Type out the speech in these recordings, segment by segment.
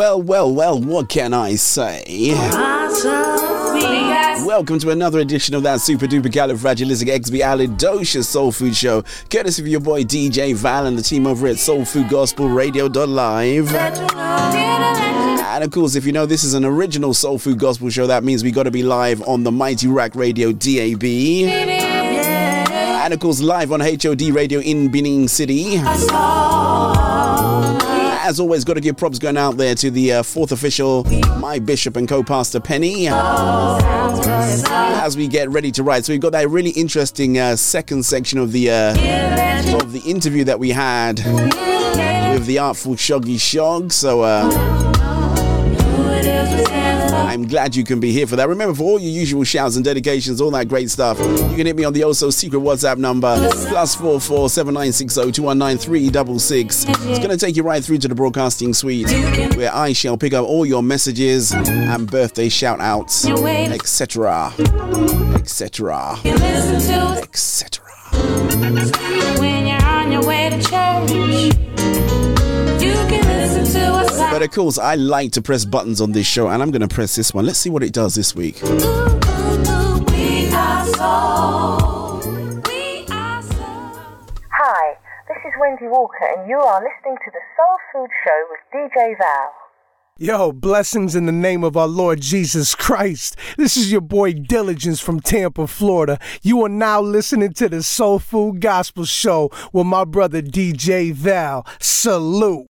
Well, well, well, what can I say? Welcome to another edition of that super duper califragilistic expialidocious soul food show, courtesy of your boy DJ Val and the team over at Soul Food Gospel Radio.live. And of course, if you know this is an original Soul Food Gospel show, that means we got to be live on the Mighty Ruach Radio DAB. And of course, live on HOD Radio in Benin City. As always, got to give props going out there to the uh, fourth official, my bishop and co-pastor Penny, as we get ready to write. So we've got that really interesting uh, second section of the uh, of the interview that we had with the artful Shoggy Shog. So. I'm glad you can be here for that. Remember, for all your usual shouts and dedications, all that great stuff, you can hit me on the also secret WhatsApp number plus four four seven nine six zero two one nine three double six. It's going to take you right through to the broadcasting suite, where I shall pick up all your messages and birthday shout outs, etc., etc., etc. But of course, I like to press buttons on this show, and I'm going to press this one. Let's see what it does this week. Hi, this is Wendy Walker, and you are listening to the Soul Food Show with DJ Val. Yo, blessings in the name of our Lord Jesus Christ. This is your boy Diligence from Tampa, Florida. You are now listening to the Soul Food Gospel Show with my brother DJ Val. Salute.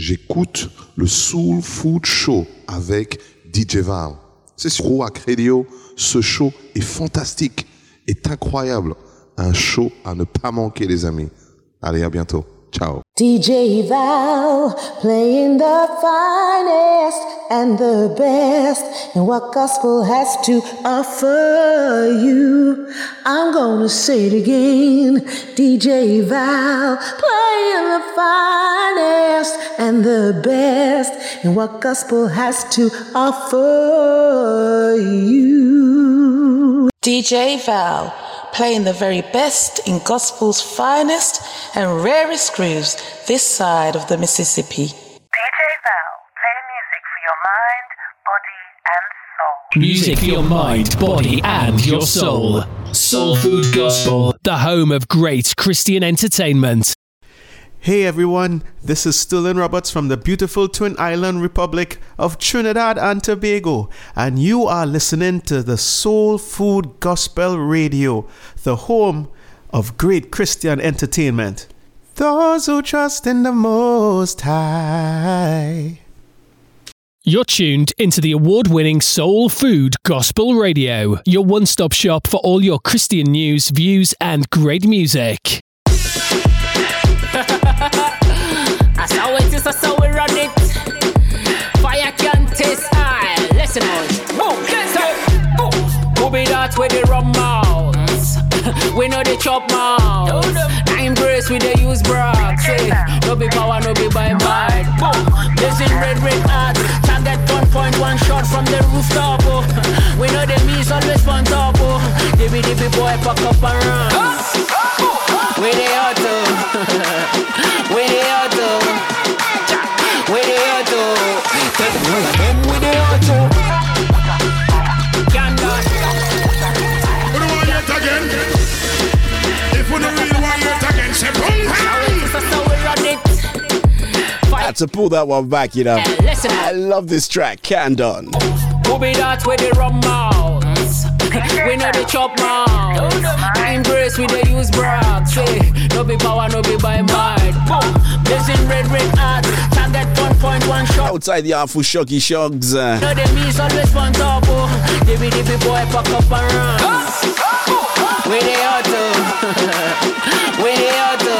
J'écoute le Soul Food Show avec DJ Val. C'est sur Roac Radio. Ce show est fantastique, est incroyable. Un show à ne pas manquer, les amis. Allez, à bientôt. Ciao. DJ Val playing the finest and the best and what gospel has to offer you. I'm gonna say it again. DJ Val playing the finest and the best and what gospel has to offer you. DJ Val playing the very best in gospel's finest and rarest grooves this side of the Mississippi. DJ Val, playing music for your mind, body, and soul. Music for your mind, body, and your soul. Soul Food Gospel, the home of great Christian entertainment. Hey everyone, this is Sterling Roberts from the beautiful Twin Island Republic of Trinidad and Tobago, and you are listening to the Soul Food Gospel Radio, the home of great Christian entertainment. Those who trust in the Most High. You're tuned into the award winning Soul Food Gospel Radio, your one stop shop for all your Christian news, views, and great music. How it is, how we run it. Fire can't taste high. Listen on. Boom, up. Boom. Who be that with the rum mouths? we know the chop mouths. Nine brace with the use brass. Eh? No be power, no be by might. Boom. Listen, red, red heart. Target one point one shot from the rooftop. Oh. We know the me's always on top. Oh. Dibby dibby boy, pack up and run. Them yet again. If we don't really want yet again, say boom, Had to pull that one back, you know. I love this track, Candon. Who be that with the rum mouths? we know the chop mouths. Nine brace with the use brass. Say, no be power, no be by might. Boom. Blazing red, red heart. Target one point one shot. Outside the awful Shoggy Shoggz. Uh, Know the me's always on top. Oh. Dibby dibby boy, pack up and run. We the auto. we the auto.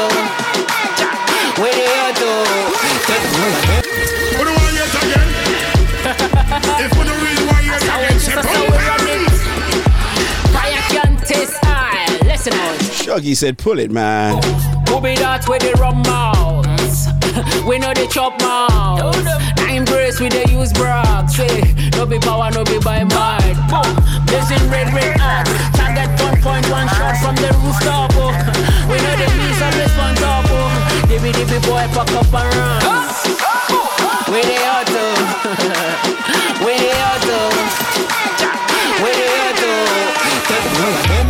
We the auto. We don't want yet again. If we don't really want Shuggy said, pull it, man. Who be that with the rum mouths? we know the chop mouths. Nine brace with the use brags. Say, eh? no be power, no be by might. Boom. Blazing red, red hot. Target one point one shot from the rooftop. Oh. We know the one top. Oh. Dibby dibby boy, pack up and run. We the auto. Oh? we the auto. Oh? We the auto. Oh?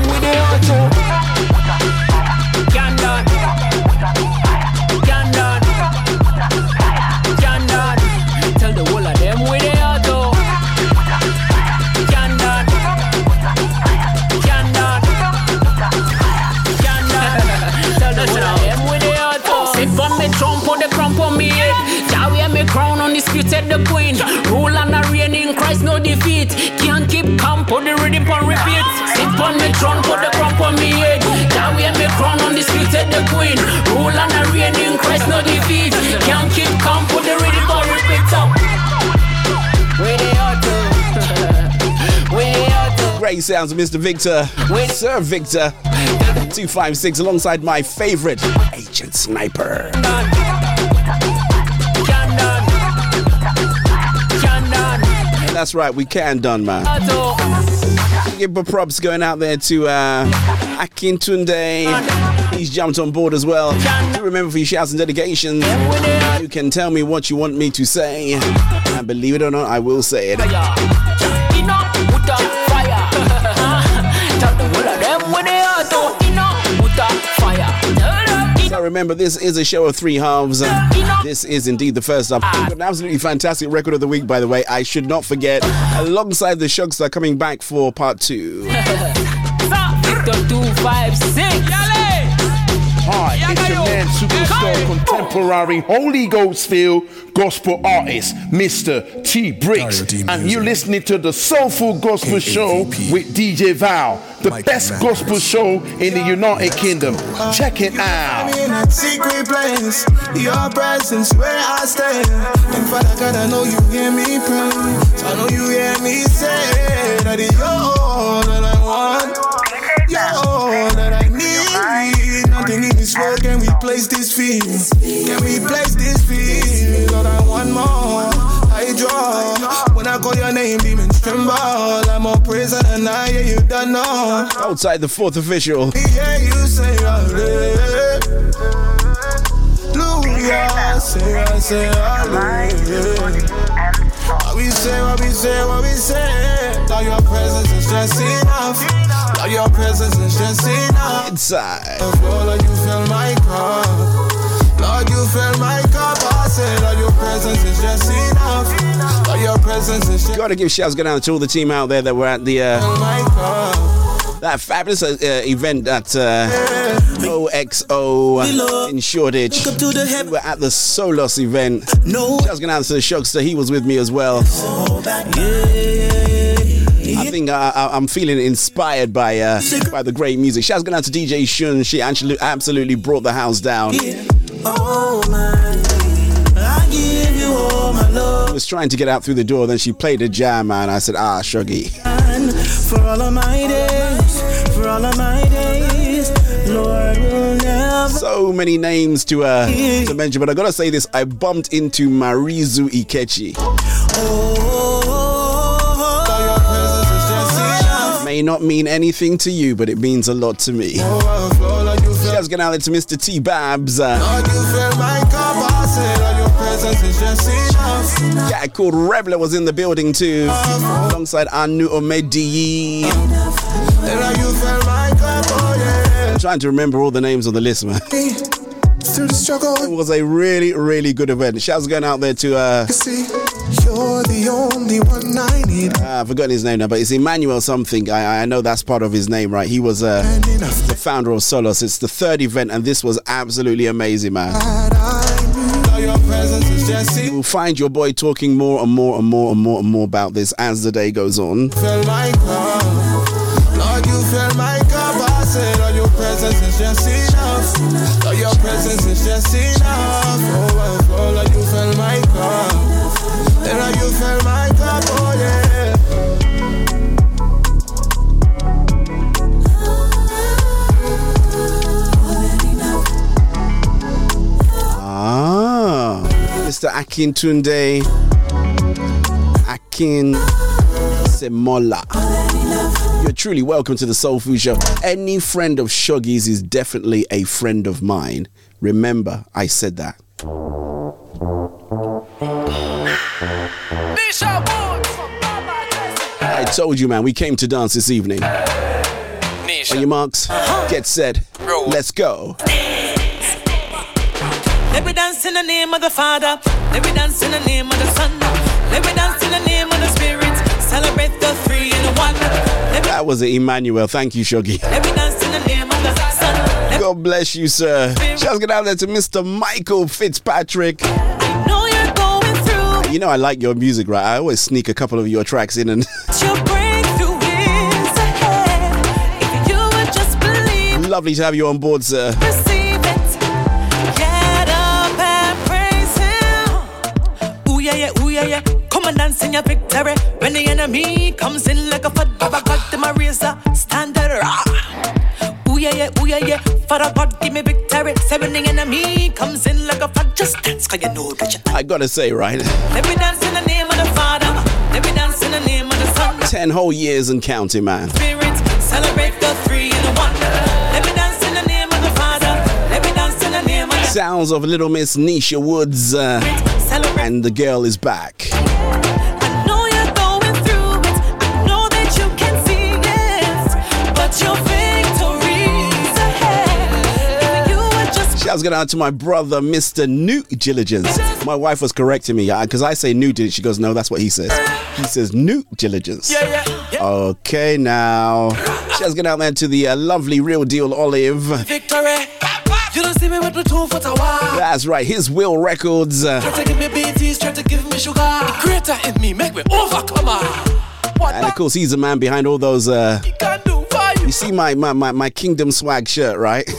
Queen. Rule and a reign in Christ, no defeat. Can't keep calm, put the rhythm on repeat. So, where they are to? Where they are to? Great sounds Mr. Victor. Sir Victor. 256 alongside my favorite, Agent Sniper. That's right, we can done, man. Give the props going out there to uh, Akin Tunde. He's jumped on board as well. Do remember for your shouts and dedications, you can tell me what you want me to say. And believe it or not, I will say it. Tell remember, this is a show of three halves. This is indeed the first up. We've got An absolutely fantastic record of the week, by the way. I should not forget. Alongside the Shugstar coming back for part two. Victor 256. Hi, it's your man, superstar, contemporary, Holy Ghost filled gospel artist, Mr. T Bricks, and you're listening to the Soul Food Gospel Show with DJ Val, the best gospel show in the United Kingdom. Check it out. in that secret place, your presence where I stay. And Father God, I know you hear me pray. I know you hear me say that you're this world can replace this feeling. Can replace this feeling. Lord, I want more. I draw. When I call your name, demons tremble. I'm more praise than I, yeah, you don't know. Outside the fourth official. Yeah, you say hallelujah. Say, I say hallelujah. What we say, what we say, what we say. Lord, your presence is just enough. Lord, your presence is just enough. Inside. Lord, you fill my cup. Lord, you fill my cup. I say, Lord, your presence is just enough. Lord, your presence is just Gotta give shouts going out to all the team out there that were at the uh. That fabulous uh, uh, event at uh, OXO in Shoreditch. We were at the Solos event. Shouts going out to the Shugster. He was with me as well. I think uh, I, I'm feeling inspired by uh, by the great music. Shouts going out to DJ Shun. She actually absolutely brought the house down. Oh. I give you all my love. I was trying to get out through the door, then she played a jam, man. I said, ah, Shuggy. All of my days, Lord will never. So many names to uh, to mention, but I gotta say this: I bumped into Marizu Ikechi. May not mean anything to you, but it means a lot to me. Going out to Mr. T Babs. Uh, Lord, you fill my cup. I say, Lord, your presence is just enough. guy called Rebler was in the building too, alongside Anu Omedi. Lord, you fill my cup. Yeah. I'm trying to remember all the names on the list, man. Through the struggle, It was a really, really good event. Shouts going out there to uh, you're the only one I need. Uh, I've forgotten his name now, but it's Emmanuel something. I, I know that's part of his name, right? He was uh, the founder of Solos. It's the third event, and this was absolutely amazing, man. Lord, your presence is just enough. You will find your boy talking more and more and more and more and more about this as the day goes on. Fill my cup. Lord, you fill my cup. I say, Lord, your presence is just enough. Lord, your presence is just enough. Oh, oh. Mr. Akin Tunde. Akin Semola. You're truly welcome to the Soul Food Show. Any friend of Shoggy's is definitely a friend of mine. Remember, I said that. I told you, man, we came to dance this evening. On your marks, get set, let's go. Let me dance in the name of the Father. Let me dance in the name of the Son. Let me dance in the name of the Spirit. Celebrate the three in one. That was Emmanuel. Thank you, Shoggy. let me dance in the name of the Son. God bless you, sir. Shouts get out there to Mr. Michael Fitzpatrick. know you're going through. You know I like your music, right? I always sneak a couple of your tracks in and Your breakthrough is ahead. If you would just believe, lovely to have you on board, sir. Yeah yeah, ooh yeah yeah. Come and dance in your victory. When the enemy comes in like a flood, Baba God, them a razor standard. Ah. Ooh yeah yeah, ooh yeah yeah. Father God, give me victory. Say when the enemy comes in like a flood, just dance 'cause you know that you. I gotta say, right? Let me dance in the name of the Father. Let me dance in the name of the Son. Ten whole years and counting, man. Spirit, celebrate the three in one. Let me dance in the name of the Father. Let me dance in the name of the Sounds of Little Miss Nisha Woods, uh, and the girl is back. I know you're going through it. I know that you can see it. But your victory's ahead. If you would just Shouts going out to my brother, Mr. Newt Diligence. My wife was correcting me because I say Newt Diligence. She goes, no, that's what he says. He says Newt Diligence. yeah, yeah. Okay, now. Shouts going out there to the uh, lovely real deal Olive. Victory. That's right, his Will Records. Uh, Try to give me BTs, try to give me sugar. The creator in me, make me overcomer. and of course, he's the man behind all those. Uh, you see my, my, my, my Kingdom swag shirt, right?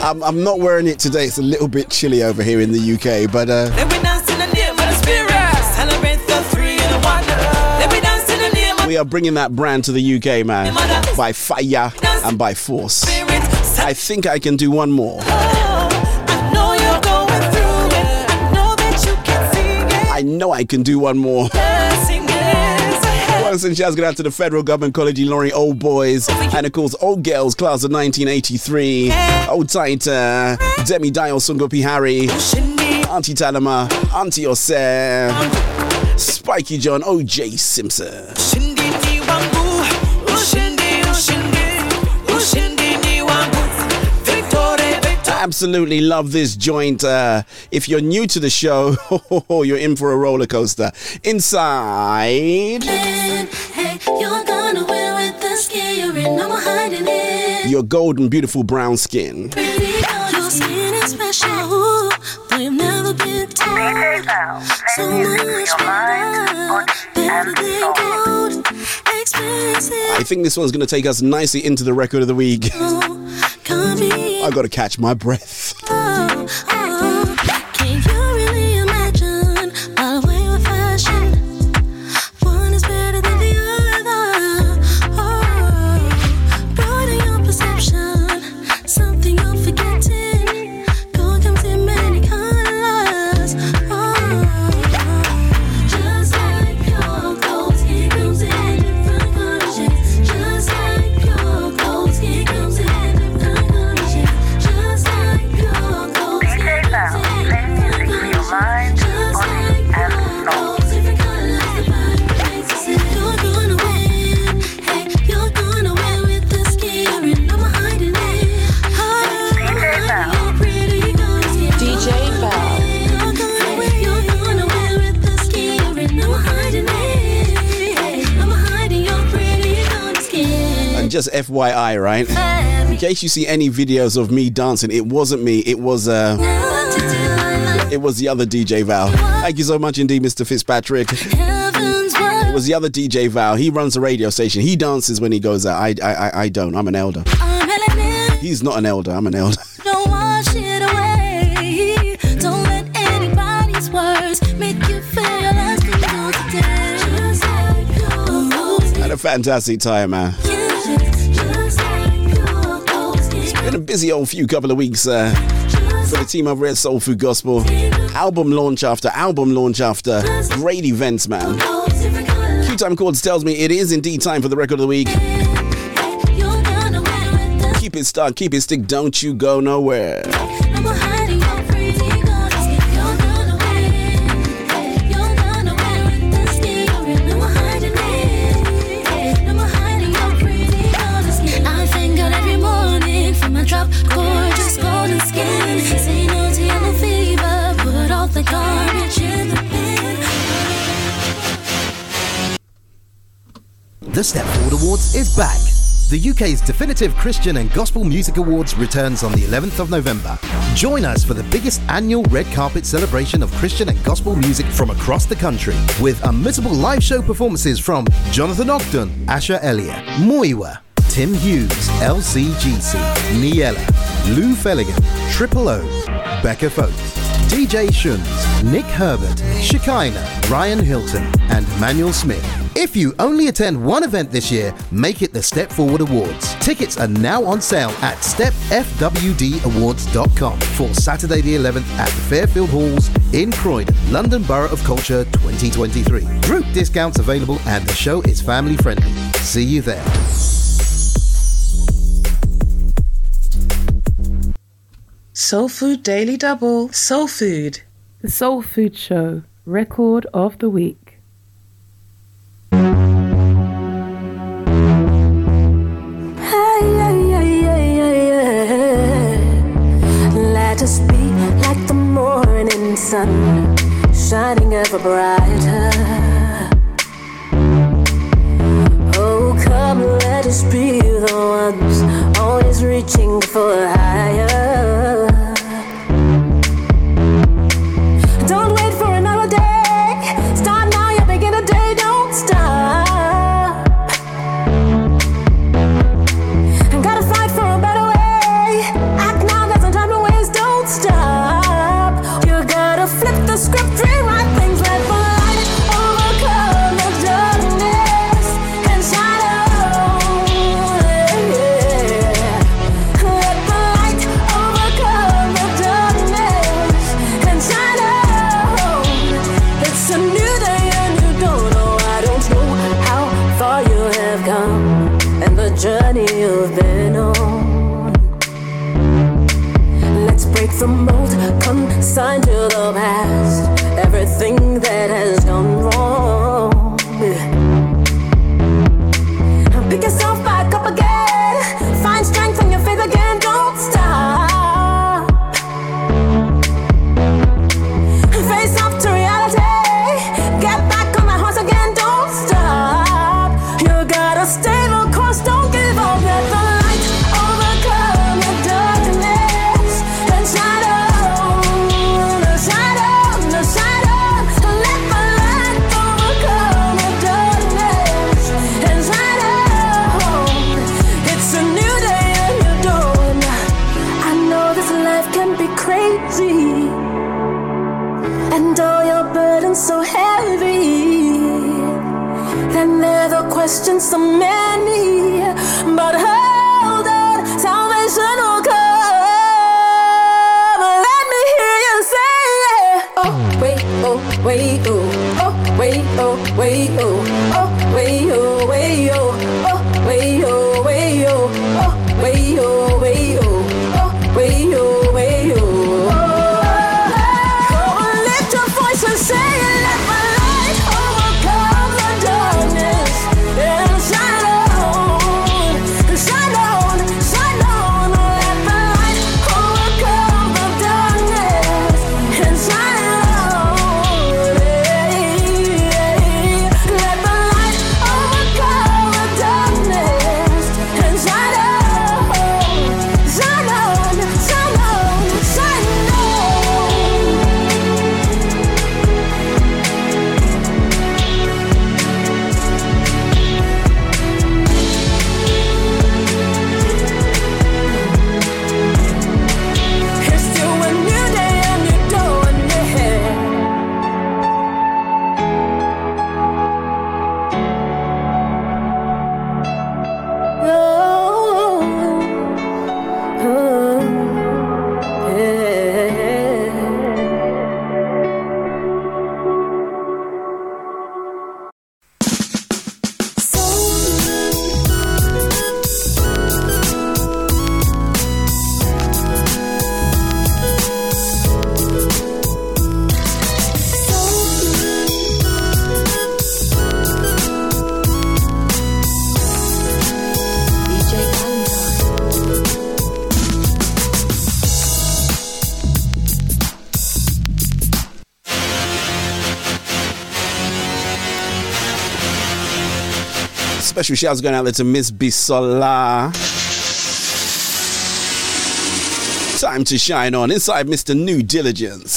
I'm, I'm not wearing it today. It's a little bit chilly over here in the UK, but uh, Let me dance in the name of the Spirit. Celebrate the three in one. Let me dance in the name of we are bringing that brand to the UK, man, by fire and by force. I think I can do one more. I know you're going through it. I know that you can see it. I can do one more. Blessing is ahead. Once and shouts go out to the Federal Government College Laurie Old Boys and of course Old Girls Class of 1983. Old uh, Demi Dial Sungopi Harry, Auntie Talama, Auntie Osser, Spiky John, OJ Simpson. Absolutely love this joint. Uh, if you're new to the show, you're in for a roller coaster. Inside, Hey, you're gonna wear with the skin you're in, I'm hiding it. your golden, beautiful brown skin. Pretty, your skin is special. We've never been told. So much better, better than gold. I think this one's going to take us nicely into the record of the week. I got to catch my breath. Just FYI, right? In case you see any videos of me dancing, it wasn't me. It was uh, it was the other DJ Val. Thank you so much indeed, Mr. Fitzpatrick. It was the other DJ Val. He runs a radio station. He dances when he goes out. I I I, don't. I'm an elder. He's not an elder. I'm an elder. Don't wash it away. Don't let anybody's words make you feel as you do today. Just like your Had a fantastic time, man. Busy old few couple of weeks. Uh, for the team over at Soul Food Gospel. Album launch after album launch after. Great events, man. Q Time Chords tells me it is indeed time for the record of the week. Keep it stuck, keep it stick, don't you go nowhere. The Step Forward Awards is back. The UK's definitive Christian and Gospel Music Awards returns on the 11th of November. Join us for the biggest annual red carpet celebration of Christian and gospel music from across the country, with unmissable live show performances from Jonathan Ogden, Asher Elliott, Moiwa, Tim Hughes, LCGC, Niella, Lou Fellingham, Triple O, Becca Folkes, DJ Shuns, Nick Herbert, Shekinah, Ryan Hilton, and Manuel Smith. If you only attend one event this year, make it the Step Forward Awards. Tickets are now on sale at stepfwdawards.com for Saturday the 11th at the Fairfield Halls in Croydon, London Borough of Culture 2023. Group discounts available and the show is family friendly. See you there. Soul Food Daily Double. Soul Food. The Soul Food Show Record of the Week. Sun, shining ever brighter. Oh, come, let us be the ones always reaching for higher. Mold, consign to the past Special shouts going out there to Miss Bisola. Time to shine on inside Mr. New Diligence.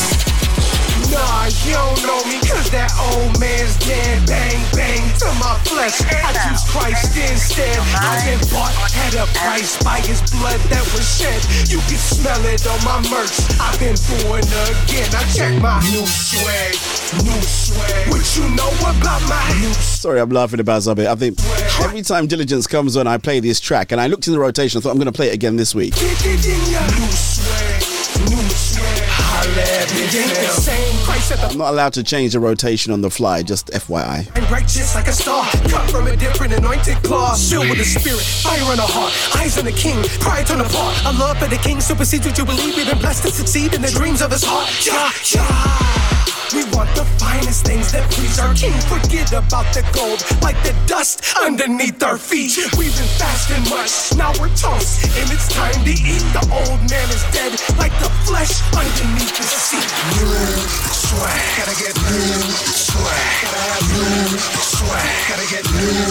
Nah, you don't know me, cause that old man's dead. Bang, bang to my flesh. I choose Christ instead. I've been bought at a price by his blood that was shed. You can smell it on my merch. I've been born again. I check my new swag, new swag. What you know about my new Sorry, I'm laughing about something. I think every time Diligence comes on, I play this track, and I looked in the rotation. I thought I'm going to play it again this week. The the I'm not allowed to change the rotation on the fly. Just FYI. and righteous like a star. Cut from a different anointed claw. Filled with the spirit, fire in the heart. Eyes on the king, pride torn apart. A love for the king supersedes what you believe. We've been blessed to succeed in the dreams of his heart. Yeah, yeah. We want the finest things that please our king. Forget about the gold, like the dust underneath our feet. We've been fasting much, now we're toast, and it's time to eat. The old man is dead, like the flesh underneath the seat. New swag, gotta get new swag, gotta have new swag, gotta get new,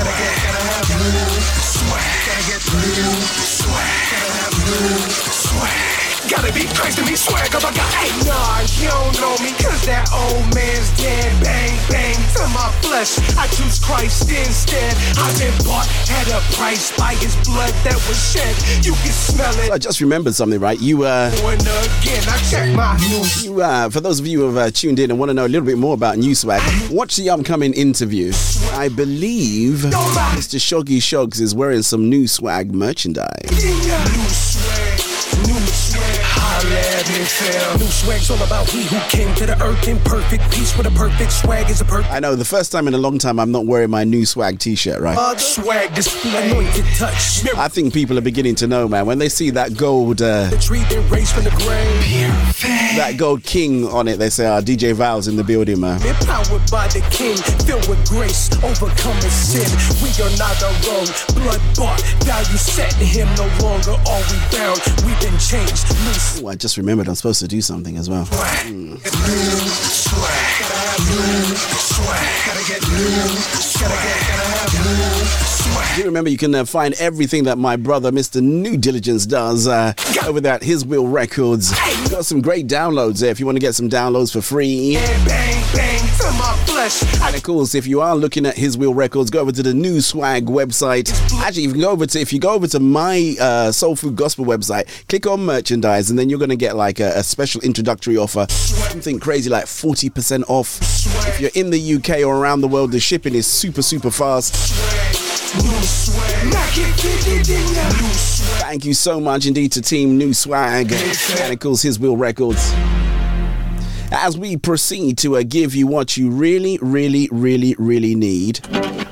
gotta get, gotta have new swag, gotta get new swag, gotta have new swag. Gotta be Christ to me swag, cause I got hey Nah, you don't know me, cause that old man's dead. Bang, bang to my flesh. I choose Christ instead. I've been bought at a price by his blood that was shed. You can smell it. I just remembered something, right? You, uh, again, I check my new you, uh, for those of you who have uh, tuned in and want to know a little bit more about New Swag, watch the upcoming interview. I believe Mr. Shoggy Shoggz is wearing some New Swag merchandise. New swag, new swag, holla at me, fam. New swag's all about he who came to the earth in perfect peace with a perfect swag is a perfect I know the first time in a long time I'm not wearing my New Swag t-shirt, right? uh, swag display, anointed touch. I think people are beginning to know, man. When they see that gold, uh, The tree that raised from the grave. that gold king on it, they say, "Ah, DJ Val's in the building, man." Empowered by the king, filled with grace, overcoming sin. We are not alone, blood bought, value set him. No longer are we bound, we've been changed. New Oh, I just remembered I'm supposed to do something as well. Hmm. Do remember you can uh, find everything that my brother, Mr. New Diligence, does uh, over there at His Will Records. We've got some great downloads there if you want to get some downloads for free. And of course, if you are looking at His Will Records, go over to the New Swag website. Actually, you can go over to if you go over to my uh, Soul Food Gospel website, click on merchandise, and then you're going to get like a, a special introductory offer, something crazy like 40% off. If you're in the UK or around the world, the shipping is super super fast. New swag, knock it, get it in ya. New swag. Thank you so much indeed to Team New Swag and of course His Will Records. As we proceed to uh, give you what you really, really, really, really need.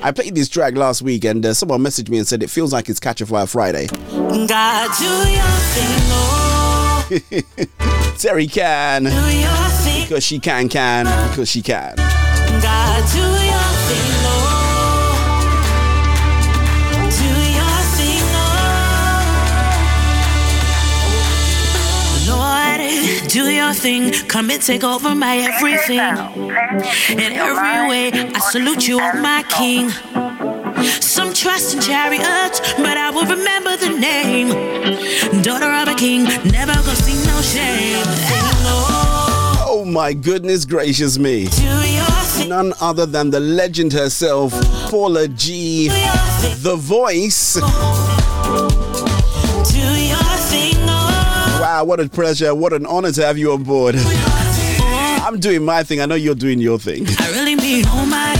I played this track last week and uh, someone messaged me and said it feels like it's Catch a Fire Friday. God, thing, oh. Terry can. Do your thing. Because she can, can. Because she can. God, do your thing. Come and take over my everything. In every way, I salute you, oh my King. Some trust in chariots, but I will remember the name. Daughter of a king, never gonna see no shame. Oh my goodness gracious me. None other than the legend herself, Paula G, the voice. What a pleasure, what an honor to have you on board. I'm doing my thing, I know you're doing your thing. I really mean all my,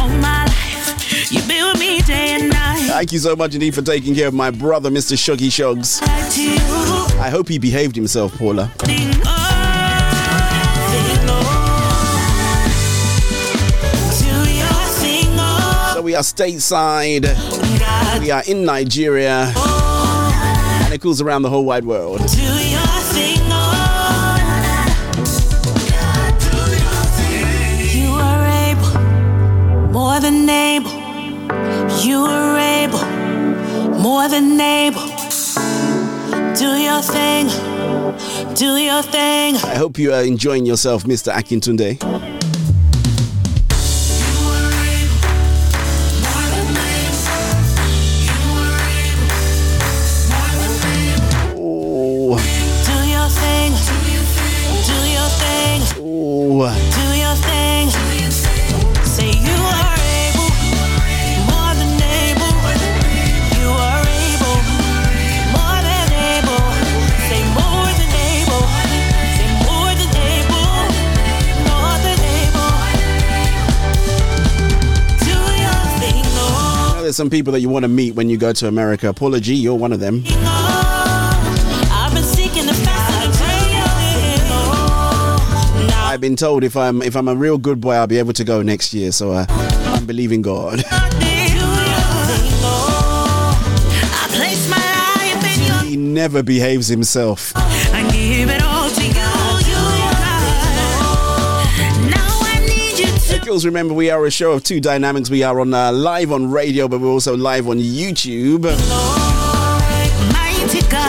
all my life. Been with me day and night. Thank you so much indeed for taking care of my brother, Mr. Shuggy Shugs. You. I hope he behaved himself, Paula. Thing. Thing. Do your thing, oh. So we are stateside, we are in Nigeria, and around the whole wide world. Do your thing, oh. You are able, more than able. You are able, more than able. Do your thing, do your thing. I hope you are enjoying yourself, Mr. Akintunde. Do your thing. Say you are able. More than able. You are able. More than able. Say more than able. Say more than able. More than able. Do your thing, Lord. You know, there's some people that you want to meet when you go to America. Paula G, you're one of them. Been told if I'm if I'm a real good boy, I'll be able to go next year. So uh, I'm believing God. I place my eye up in your he never behaves himself. I give it all to you. You are. Now I need you to. Hey, girls, remember we are a show of two dynamics. We are on uh, live on radio, but we're also live on YouTube.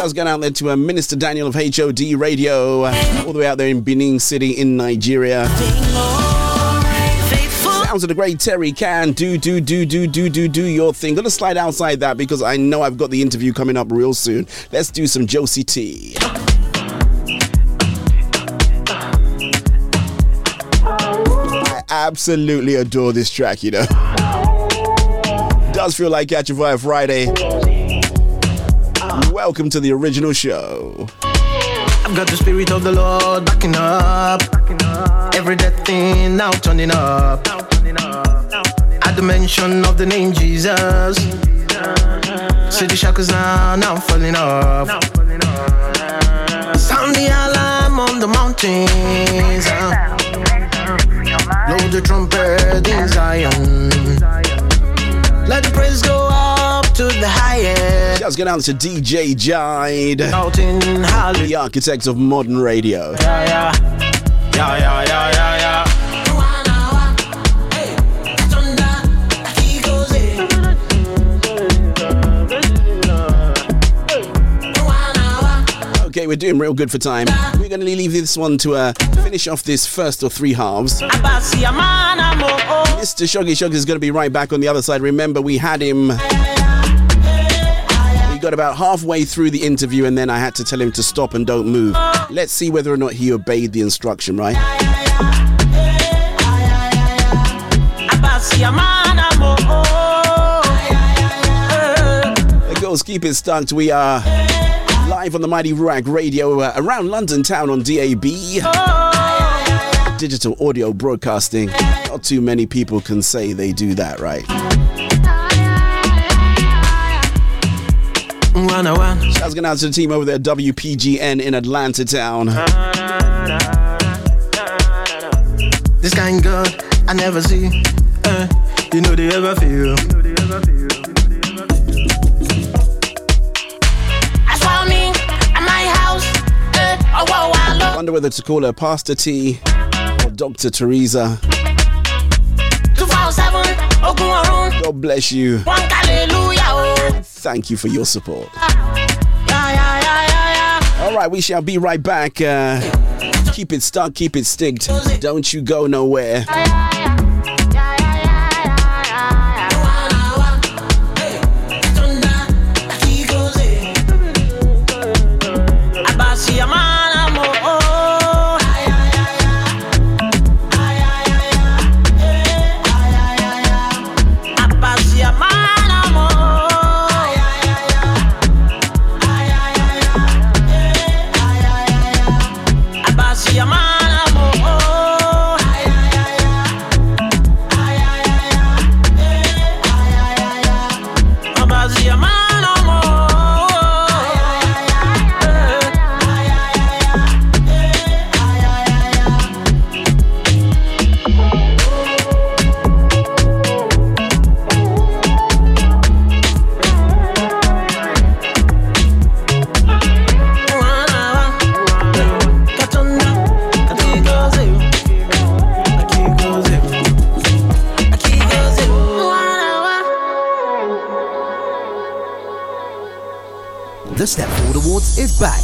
Shouts going out there to uh, Minister Daniel of HOD Radio, uh, all the way out there in Benin City in Nigeria. Sounds of the great Terry Can do do do do do do do your thing. Gonna slide outside that because I know I've got the interview coming up real soon. Let's do some Josie T. I absolutely adore this track, you know. Does feel like Catch a Fire Friday. Welcome to the original show. I've got the spirit of the Lord backing up. Every dead thing now turning up. At the mention of the name Jesus. See the shackles now, now falling off. Sound the alarm on the mountains. uh. Blow the trumpet in Zion. Let the praise go up to the highest. Shouts going out to DJ Jide, the architect of modern radio. Yeah, yeah. Yeah, yeah, yeah, yeah, yeah. Okay, we're doing real good for time. We're going to leave this one to uh, finish off this first or three halves. Mr. Shoggy Shoggy is going to be right back on the other side. Remember, we had him. Got about halfway through the interview, and then I had to tell him to stop and don't move. Let's see whether or not he obeyed the instruction, right? Hey, girls, keep it stuck. We are live on the Mighty Ruach Radio uh, around London town on DAB. Digital audio broadcasting. Not too many people can say they do that, right? One on one. Shouts going out to the team over there, WPGN in Atlanta town. This kind God I never see. Uh, you know they ever feel. I saw me at my house. wow, wow, look. Wonder whether to call her Pastor T or Dr. Teresa. 2007, Ogun Orun. God bless you. Thank you for your support. All right, we shall be right back. Uh, keep it stuck, keep it sticked. Don't you go nowhere. Awards is back.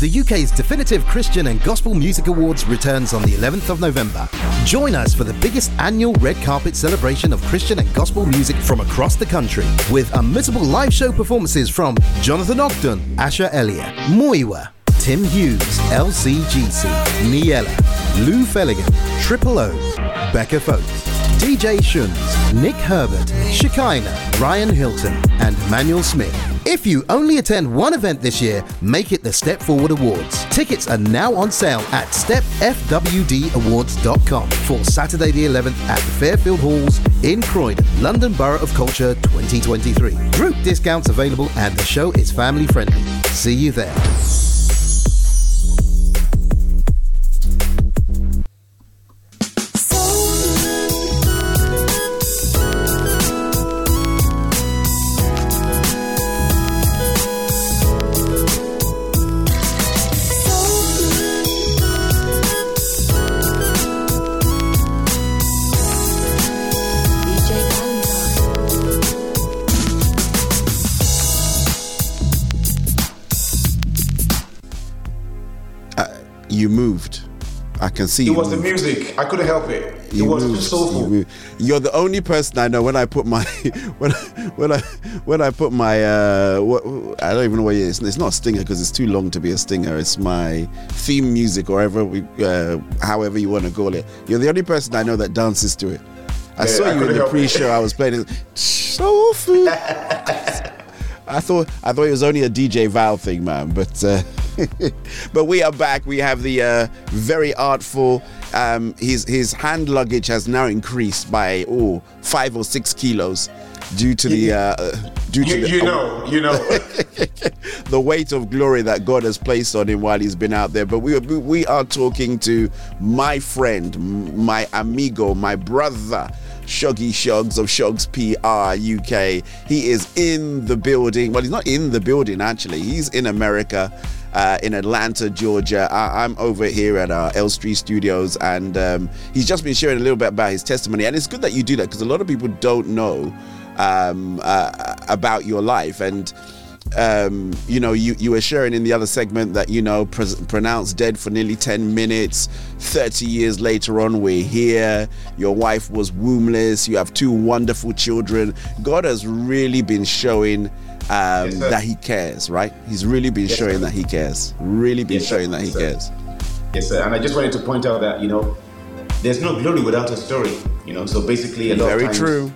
The UK's definitive Christian and Gospel Music Awards returns on the 11th of November. Join us for the biggest annual red carpet celebration of Christian and gospel music from across the country, with unmissable live show performances from Jonathan Ogden, Asher Elliott, Moiwa, Tim Hughes, LCGC, Niella, Lou Fellingham, Triple O, Becca Folkes, DJ Shuns, Nick Herbert, Shekinah, Ryan Hilton, and Manuel Smith. If you only attend one event this year, make it the Step Forward Awards. Tickets are now on sale at stepfwdawards.com for Saturday the 11th at the Fairfield Halls in Croydon, London Borough of Culture 2023. Group discounts available and the show is family friendly. See you there. Can see It was the music. I couldn't help it. It You was moved, soulful. you. You're the only person I know when I put my when I, when I when I put my uh what, I don't even know what it is. It's not a stinger because it's too long to be a stinger. It's my theme music or whatever we uh, however you want to call it. You're the only person I know that dances to it. I Yeah, saw I you in the pre-show. I was playing it. So food. I thought I thought it was only a DJ Val thing, man. But uh, but we are back. We have the uh, very artful. Um, his his hand luggage has now increased by oh five or six kilos due to the uh, due to You, the, you know, you know. the weight of glory that God has placed on him while he's been out there. But we we- we are talking to my friend, my amigo, my brother. Shoggy Shoggz of Shoggz PR UK. He is in the building. Well, he's not in the building actually. He's in America, uh, in Atlanta, Georgia. I, I'm over here at our L Street Studios, and um, he's just been sharing a little bit about his testimony. And it's good that you do that because a lot of people don't know um, uh, about your life and um, you know, you, you were sharing in the other segment that, you know, pr- pronounced dead for nearly 10 minutes. 30 years later on, we're here. Your wife was wombless. You have two wonderful children. God has really been showing um, sir. that He cares, right? He's really been Yes, showing sir. that He cares. Really been Yes, showing that He Yes, sir. cares. Yes, sir. And I just wanted to point out that you know, there's no glory without a story. You know, so basically, a lot Very of times true.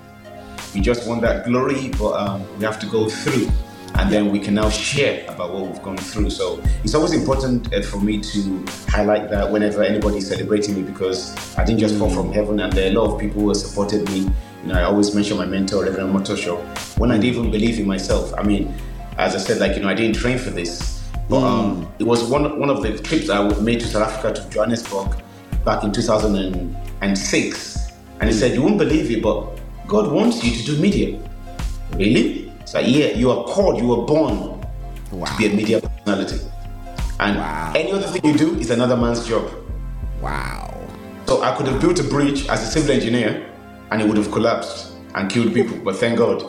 we just want that glory, but um, we have to go through, and then we can now share about what we've gone through. So it's always important uh, for me to highlight that whenever anybody is celebrating me, because I didn't just fall from heaven, and there are a lot of people who have supported me. You know, I always mention my mentor, Reverend Motosho, when I didn't even believe in myself. I mean, as I said, like you know, I didn't train for this, but um, it was one one of the trips I made to South Africa to Johannesburg back in 2006, and he said, "You won't believe it, but God wants you to do media." Really? So yeah, you are called, you were born to be a media personality. And any other thing you do is another man's job. Wow. So I could have built a bridge as a civil engineer and it would have collapsed and killed people. But thank God.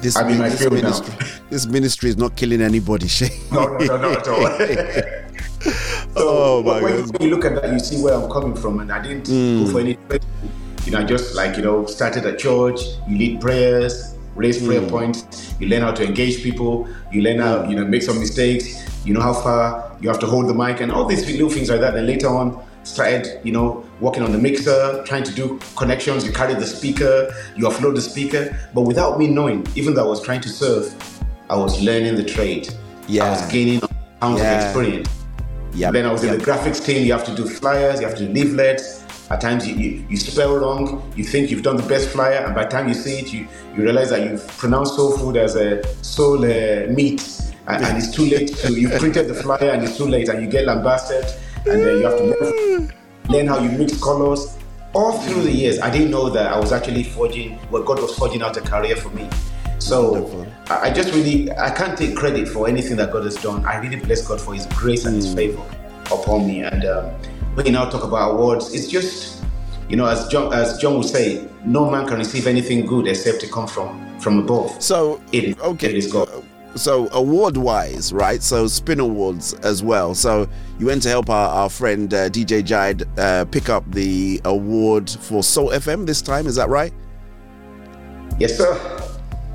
This, my this ministry, this ministry is not killing anybody, Shay. No, no, no, not at all. oh my when, God. you look at that, you see where I'm coming from, and I didn't Mm. go for any. You know, I just like you know started at church. You lead prayers, raise prayer Mm. points. You learn how to engage people. You learn how you know make some mistakes. You know how far you have to hold the mic and all these little things like that. And later on, started you know working on the mixer, trying to do connections. You carry the speaker, you offload the speaker, but without me knowing, even though I was trying to serve, I was learning the trade. Yeah. I was gaining pounds Yeah. of experience. Yep. Then I was in the graphics team. You have to do flyers, you have to do leaflets. At times you, you, you spell wrong. You think you've done the best flyer, and by the time you see it, you, you realize that you've pronounced soul food as a soul uh, meat, and, and it's too late. To, you've printed the flyer, and it's too late, and you get lambasted, and then you have to learn, how you mix colors. All through the years, I didn't know that I was actually forging, well, God was forging out a career for me. So I just really, I can't take credit for anything that God has done. I really bless God for His grace and His favor upon me. And um, when you now talk about awards, it's just, you know, as John, as John would say, no man can receive anything good except it come from from above. So it okay. It is God. So award wise, right? So spin awards as well. So you went to help our, our friend uh, DJ Jide uh, pick up the award for Soul FM this time. Is that right? Yes, sir.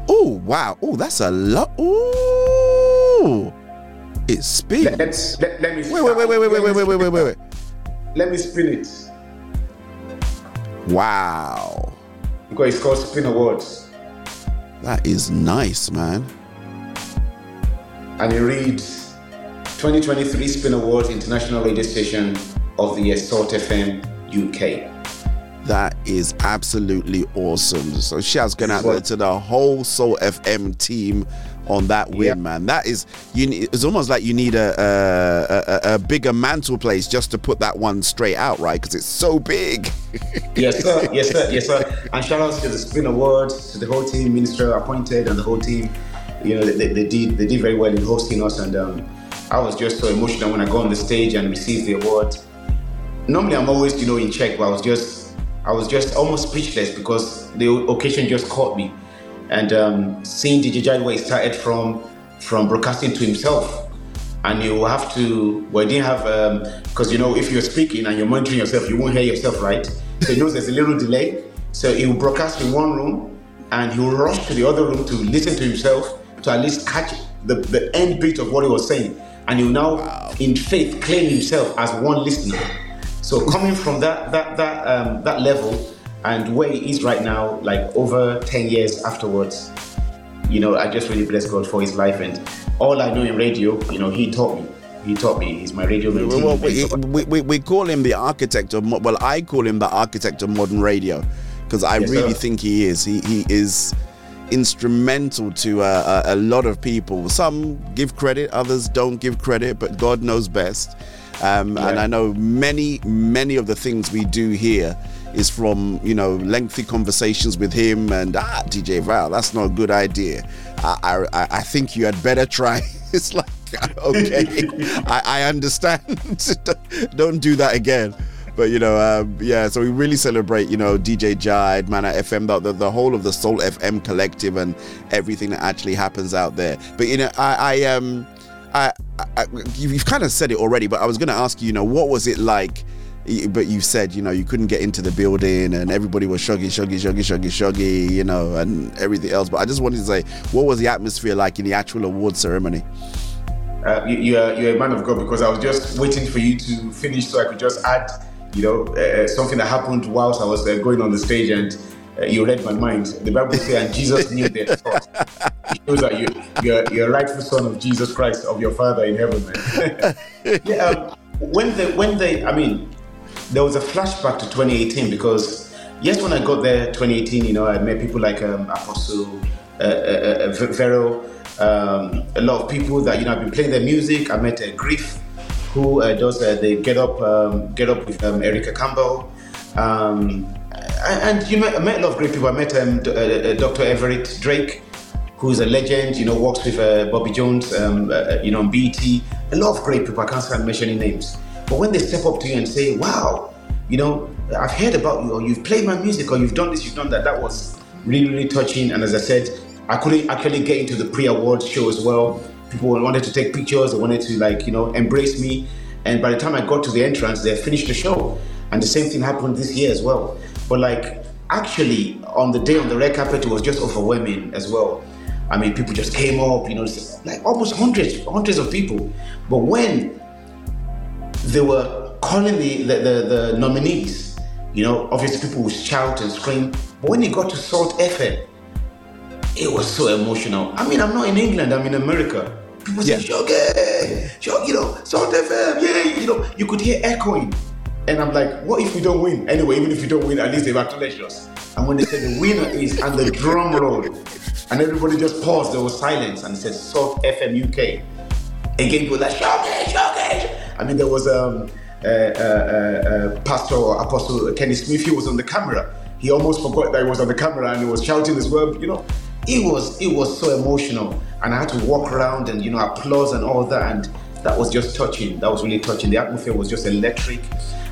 Oh wow! Oh, that's a lot. Ooh, It's spin. Let, let's let, let me Wait, wait, wait, wait, wait, wait, wait, wait, wait, wait, wait. Let me spin it Wow. because it's called Spin Awards, That is nice, man. And it reads 2023 Spin Awards International Radio Station of the Year Salt FM UK. That is absolutely awesome. So shouts going out there to the whole Soul FM team on that win, man. That is you. It's almost like you need a a, a, a bigger mantle place just to put that one straight out, right? Because it's so big. yes, sir. Yes, sir. Yes, sir. And shout outs to the Spin Awards, to the whole team, Minister appointed, and the whole team. You know, they, they did they did very well in hosting us, and um, I was just so emotional when I got on the stage and received the award. Normally, I'm always you know in check, but I was just I was just almost speechless because the occasion just caught me, and um, seeing DJ Jai where he started from from broadcasting to himself. And you have to well didn't have because you know if you're speaking and you're monitoring yourself you won't hear yourself right? So he knows there's a little delay. So he will broadcast in one room and he will rush to the other room to listen to himself to at least catch the, the end bit of what he was saying and will now in faith claim himself as one listener so coming from that that that um, that level and where he is right now like over 10 years afterwards you know, I just really bless God for his life and all I know in radio, you know, he taught me. He taught me. He's my radio mentee. Well, we, we, we, we call him the architect of well, I call him the architect of modern radio because I Yes, really sir. think he is. He he is instrumental to uh, a, a lot of people. Some give credit, others don't give credit, but God knows best. Um, And I know many many of the things we do here is from you know lengthy conversations with him and ah DJ Val, that's not a good idea. I I, I- I think you had better try. it's like okay, I, I understand. Don't do that again. But you know, um, yeah. So we really celebrate, you know, DJ Jide, Mana FM, the, the whole of the Soul FM collective, and everything that actually happens out there. But you know, I, I um, I, I you- you've kind of said it already, but I was going to ask you, you know, what was it like? But you said, you know, you couldn't get into the building, and everybody was shuggy, shuggy, shuggy, shuggy, shuggy, you know, and everything else. But I just wanted to say, what was the atmosphere like in the actual award ceremony? Uh, you, you're, you're a man of God because I was just waiting for you to finish so I could just add, you know, uh, something that happened whilst I was uh, going on the stage and uh, you read my mind. The Bible says, and Jesus knew their thoughts. It shows that you, you're, you're a rightful son of Jesus Christ, of your Father in heaven, yeah, um, when they, when they, I mean, there was a flashback to 2018 because yes, when I got there 2018, you know, I met people like um, Apostle uh, uh, uh, Vero, um, a lot of people that you know I've been playing their music. I met uh, Griff, who does uh, the Get Up um, Get Up with um, Erica Campbell. Um, and you met, met a lot of great people. I met um, D- uh, uh, Dr. Everett Drake, who's a legend. You know, works with uh, Bobby Jones. Um, uh, you know, on BET. A lot of great people. I can't start mentioning names. But when they step up to you and say, "Wow, you know, I've heard about you, or you've played my music, or you've done this, you've done that," that was really, really touching. And as I said, I couldn't actually get into the pre-award show as well. People wanted to take pictures. They wanted to like, you know, embrace me. And by the time I got to the entrance, they finished the show. And the same thing happened this year as well. But like, actually, on the day on the red carpet, it was just overwhelming as well. I mean, people just came up, you know, like almost hundreds, hundreds of people. But when they were calling the, the, the, the nominees, you know, obviously people would shout and scream. But when it got to Salt FM, it was so emotional. I mean, I'm not in England, I'm in America. People say, Shoggy, Shoggy, you know, Salt FM, yeah, you know, you could hear echoing. And I'm like, what if we don't win? Anyway, even if we don't win, at least they've acknowledged us. And when they said the winner is, and the drum roll, and everybody just paused, there was silence, and it said Salt FM UK. Again, people were like, Shoggy, Shoggy. I mean, there was um, uh, uh, uh, uh, Pastor or Apostle Kenny Smith, he was on the camera. He almost forgot that he was on the camera and he was shouting as well. You know, it was it was so emotional, and I had to walk around and you know applause and all that, and that was just touching. That was really touching. The atmosphere was just electric.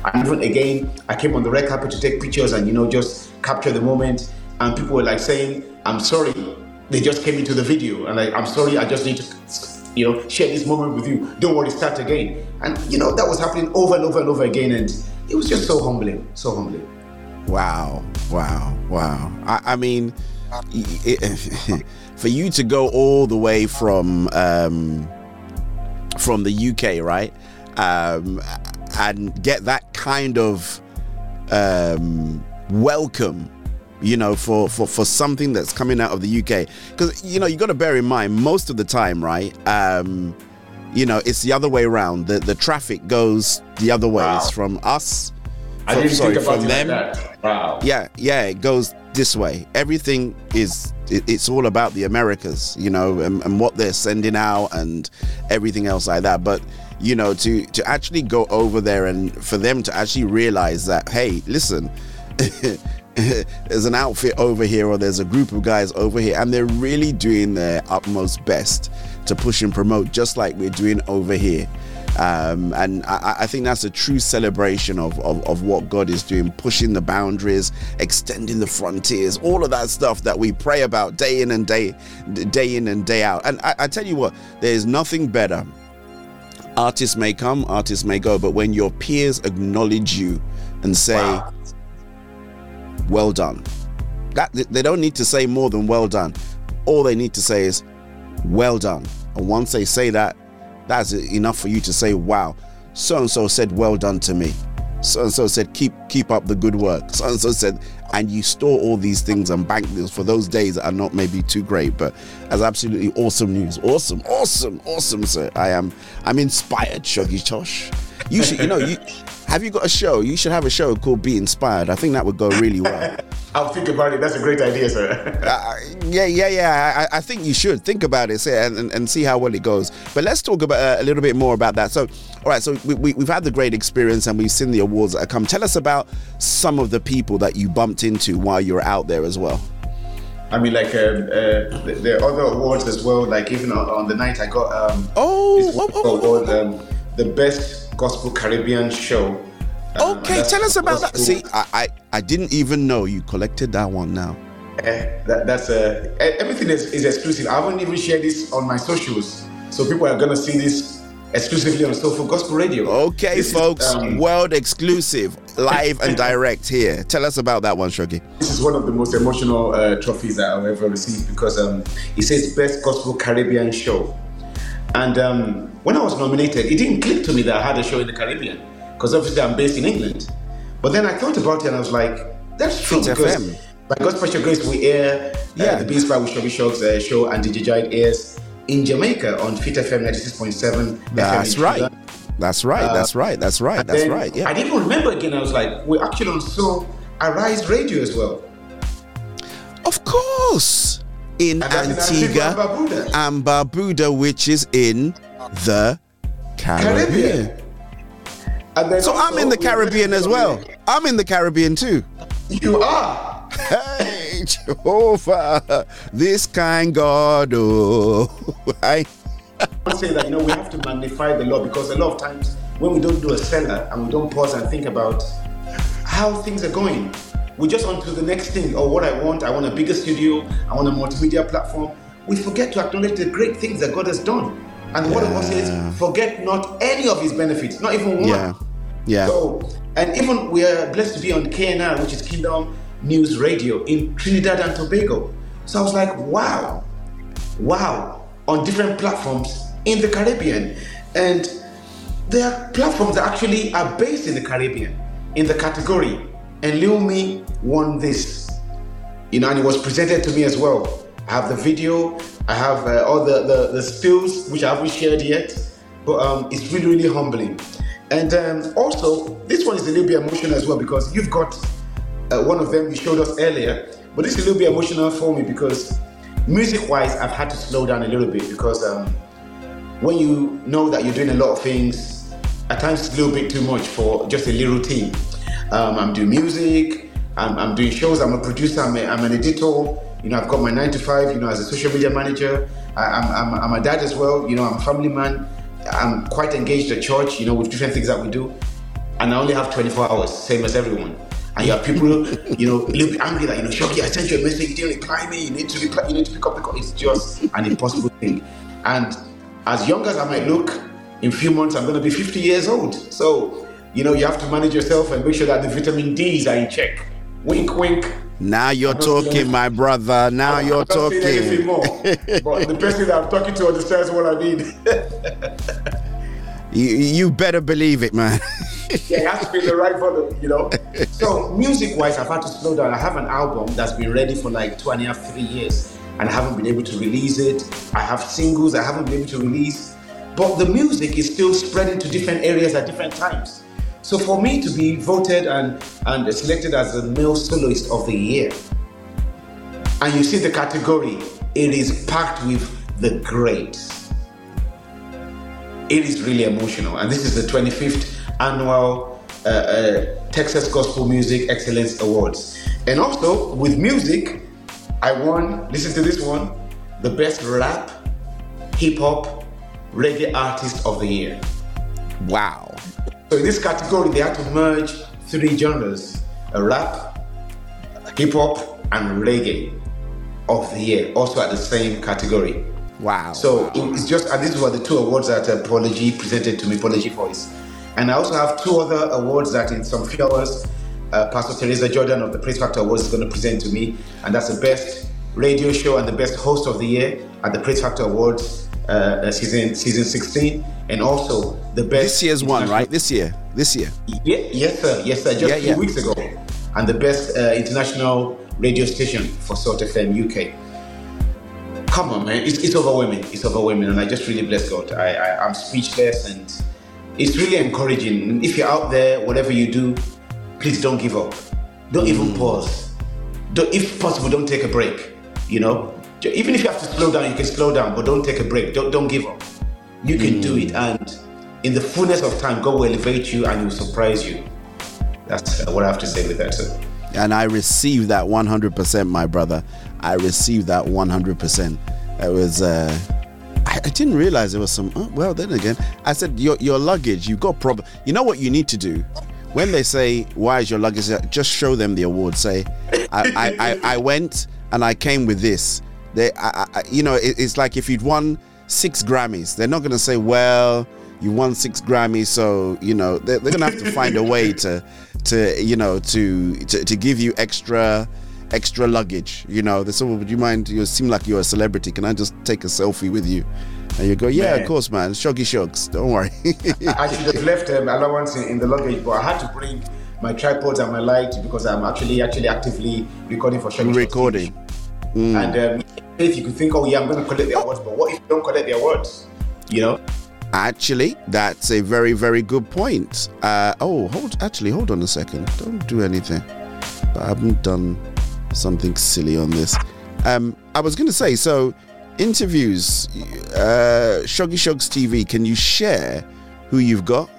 And even again, I came on the red carpet to take pictures and you know just capture the moment. And people were like saying, "I'm sorry." They just came into the video, and like, "I'm sorry. I just need to." You know, share this moment with you. Don't worry, start again. And you know that was happening over and over and over again, and it was just so humbling, so humbling. Wow, wow, wow. I, I mean, it, for you to go all the way from um, from the UK, right? Um, and get that kind of um, welcome, you know, for, for, for something that's coming out of the UK. Because, you know, you got to bear in mind, most of the time, right? Um, you know, it's the other way around. The, the traffic goes the other way. It's from us. I from- didn't sorry, think about from them. like that. Wow. Yeah, yeah, it goes this way. Everything is it, it's all about the Americas, you know, and, and what they're sending out and everything else like that. But you know, to to actually go over there and for them to actually realize that, hey, listen. there's an outfit over here or there's a group of guys over here and they're really doing their utmost best to push and promote just like we're doing over here um, and I, I think that's a true celebration of, of, of what God is doing, pushing the boundaries, extending the frontiers, all of that stuff that we pray about day in and day, day in and day out. And I, I tell you what, there is nothing better. Artists may come, artists may go, but when your peers acknowledge you and say, "Well done," that they don't need to say more than "Well done." All they need to say is, "Well done." And once they say that, that's enough for you to say, wow, so and so said, well done to me. So and so said, keep keep up the good work. So and so said, and you store all these things and bank these for those days that are not maybe too great, but as absolutely awesome news. Awesome, awesome, awesome, sir. I am I'm inspired, Shoggy Tosh. You should, you know, you have you got a show? You should have a show called Be Inspired. I think that would go really well. I'll think about it. That's a great idea, sir. Uh, yeah, yeah, yeah. I, I think you should think about it and, and, and see how well it goes. But let's talk about uh, a little bit more about that. So, all right. So we, we, we've had the great experience and we've seen the awards that have come. Tell us about some of the people that you bumped into while you were out there as well. I mean, like um, uh, the, the other awards as well. Like even on, on the night, I got um, oh, this award, um, the best gospel Caribbean show. Um, Okay, tell us about that. See, I, I I didn't even know you collected that one now. Eh, that, that's uh, everything is, is exclusive. I haven't even shared this on my socials, so people are gonna see this exclusively on Soulful Gospel Radio. Okay, This is, folks, um, world exclusive, live and direct here. Tell us about that one, Shoggy. This is one of the most emotional uh, trophies that I've ever received because um, it says Best Gospel Caribbean Show. And um, when I was nominated, it didn't click to me that I had a show in the Caribbean because obviously I'm based in England. But then I thought about it and I was like, that's true It's because FM. by God's special grace, we air uh, the Be Inspired with Shoggy Shoggz uh, show and DJ Giant airs in Jamaica on Fit FM 96.7. That's in right. That's right. Uh, That's right. That's right. That's right. Yeah. I didn't remember again. I was like, we're actually on So Arise Radio as well. Of course. In And that's in Antigua and Barbuda. and Barbuda, which is in the Caribbean. Caribbean. So I'm in the Caribbean as well. I'm in the Caribbean too. You are. Hey, Jehovah, this kind God, oh, I. I'm saying that you know we have to magnify the law because a lot of times when we don't do a selah and we don't pause and think about how things are going, we just on to the next thing. Or what I want, I want a bigger studio, I want a multimedia platform. We forget to acknowledge the great things that God has done. And the word of God says, forget not any of his benefits, not even one. Yeah. Yeah. So, and even we are blessed to be on KNR, which is Kingdom News Radio in Trinidad and Tobago. So I was like, wow, wow, on different platforms in the Caribbean. And there are platforms that actually are based in the Caribbean in the category. And Me won this. You know, and it was presented to me as well. I have the video, I have uh, all the, the, the stills, which I haven't shared yet. But um, it's really, really humbling. And um, also, this one is a little bit emotional as well because you've got uh, one of them you showed us earlier. But this is a little bit emotional for me because music wise, I've had to slow down a little bit because um, when you know that you're doing a lot of things, at times it's a little bit too much for just a little team. Um, I'm doing music, I'm, I'm doing shows, I'm a producer, I'm, a, I'm an editor. You know, I've got my nine to five, you know, as a social media manager. I, I'm a dad as well, you know, I'm a family man. I'm quite engaged at church, you know, with different things that we do. And I only have 24 hours, same as everyone. And you have people, you know, a little bit angry that, you know, Shoggy, I sent you a message, you didn't reply me, you need to reply, you need to pick up the call. It's just an impossible thing. And as young as I might look, in a few months I'm gonna be 50 years old. So, you know, you have to manage yourself and make sure that the vitamin D's are in check. Wink, wink. Now you're talking, my brother. Now I'm you're saying anything talking. more. but the person that I'm talking to understands what I mean. You, you better believe it, man. yeah, it has to be the right volume, you know. So music wise, I've had to slow down. I have an album that's been ready for like two and a half, three years, and I haven't been able to release it. I have singles I haven't been able to release, but the music is still spreading to different areas at different times. So for me to be voted and and selected as the male soloist of the year, and you see the category, it is packed with the greats it is really emotional. And this is the 25th annual uh, uh, Texas Gospel Music Excellence Awards. And also with music, I won, listen to this one, the best rap, hip hop, reggae artist of the year. Wow. So in this category, they had to merge three genres a rap, hip hop, and reggae of the year, also at the same category. Wow. So it's just, and these were the two awards that Apology presented to me, Prodigy Voice. And I also have two other awards that in some few hours, uh, Pastor Teresa Jordan of the Praise Factor Awards is going to present to me. And that's the best radio show and the best host of the year at the Praise Factor Awards uh, uh, season season 16. And also the best. This year's one, right? This year. This year. Yeah, yes, sir. Yes, sir. Just Yeah, yeah. weeks ago. And the best uh, international radio station for Salt FM UK. Come on, man. It's, it's overwhelming. It's overwhelming. And I just really bless God. I, I, I'm speechless and it's really encouraging. If you're out there, whatever you do, please don't give up. Don't even pause. Don't, if possible, don't take a break. You know, even if you have to slow down, you can slow down, but don't take a break. Don't don't give up. You can do it, and in the fullness of time, God will elevate you and He will surprise you. That's uh, what I have to say with that. Sir. And I received that 100%, my brother. I received that 100%. It was, uh, I, I didn't realize there was some, oh, well, then again, I said, your, your luggage, you've got problem. You know what you need to do? When they say, why is your luggage? Just show them the award. Say, I, I, I, I went and I came with this. They, I, I, you know, it, it's like if you'd won six Grammys, they're not going to say, well, you won six Grammys, so you know they're, they're gonna have to find a way to, to you know, to, to to give you extra, extra luggage. You know, they said, well, would you mind? You seem like you're a celebrity. Can I just take a selfie with you? And you go, yeah, Man. of course, man. Shoggy Shoggz. Don't worry. I should have left um, allowance in, in the luggage, but I had to bring my tripods and my light because I'm actually actually actively recording for Show's Recording. Mm. And um, if you could think, oh yeah, I'm going to collect the awards, but what if you don't collect the awards? You know? Actually, that's a very, very good point. Uh, oh, hold. Actually, hold on a second. Don't do anything. But I haven't done something silly on this. Um, I was going to say. So, interviews. Uh, Shoggy Shoggz TV. Can you share who you've got?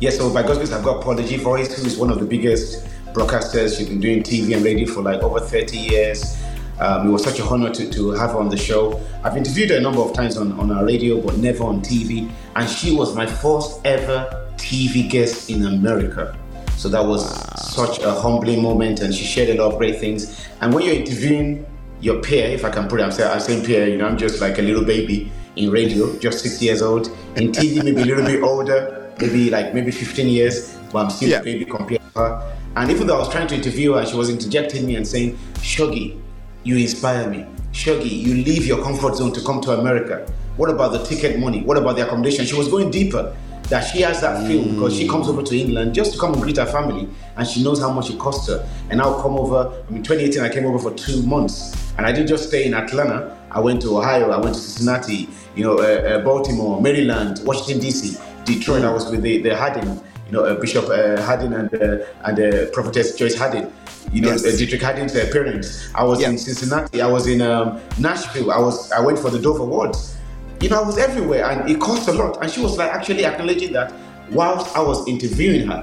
Yes, so by God's grace, I've got Prodigy Voice, who is one of the biggest broadcasters. She's been doing TV and radio for like over 30 years. Um, it was such a honor to, to have her on the show. I've interviewed her a number of times on, on our radio, but never on TV. And she was my first ever TV guest in America. So that was such a humbling moment, and she shared a lot of great things. And when you're interviewing your peer, if I can put it, I'm saying, I'm saying peer, you know, I'm just like a little baby in radio, just six years old. In TV, maybe a little bit older, maybe like maybe 15 years, but I'm still a baby compared to her. And even though I was trying to interview her, she was interjecting me and saying, Shoggy, you inspire me. Shoggy, you leave your comfort zone to come to America. What about the ticket money? What about the accommodation? She was going deeper. That she has that feel because she comes over to England just to come and greet her family, and she knows how much it costs her. And I'll come over. I mean, 2018, I came over for two months, and I didn't just stay in Atlanta. I went to Ohio. I went to Cincinnati. You know, uh, uh, Baltimore, Maryland, Washington D.C., Detroit. I was with the, the Haddon, you know, uh, Bishop uh, Haddon and uh, and uh, Prophetess Joyce Haddon. You know, Yes. Dietrick Haddon's uh, parents. I was in Cincinnati. I was in um, Nashville. I was. I went for the Dove Awards. You know, I was everywhere, and it cost a lot. And she was like actually acknowledging that whilst I was interviewing her.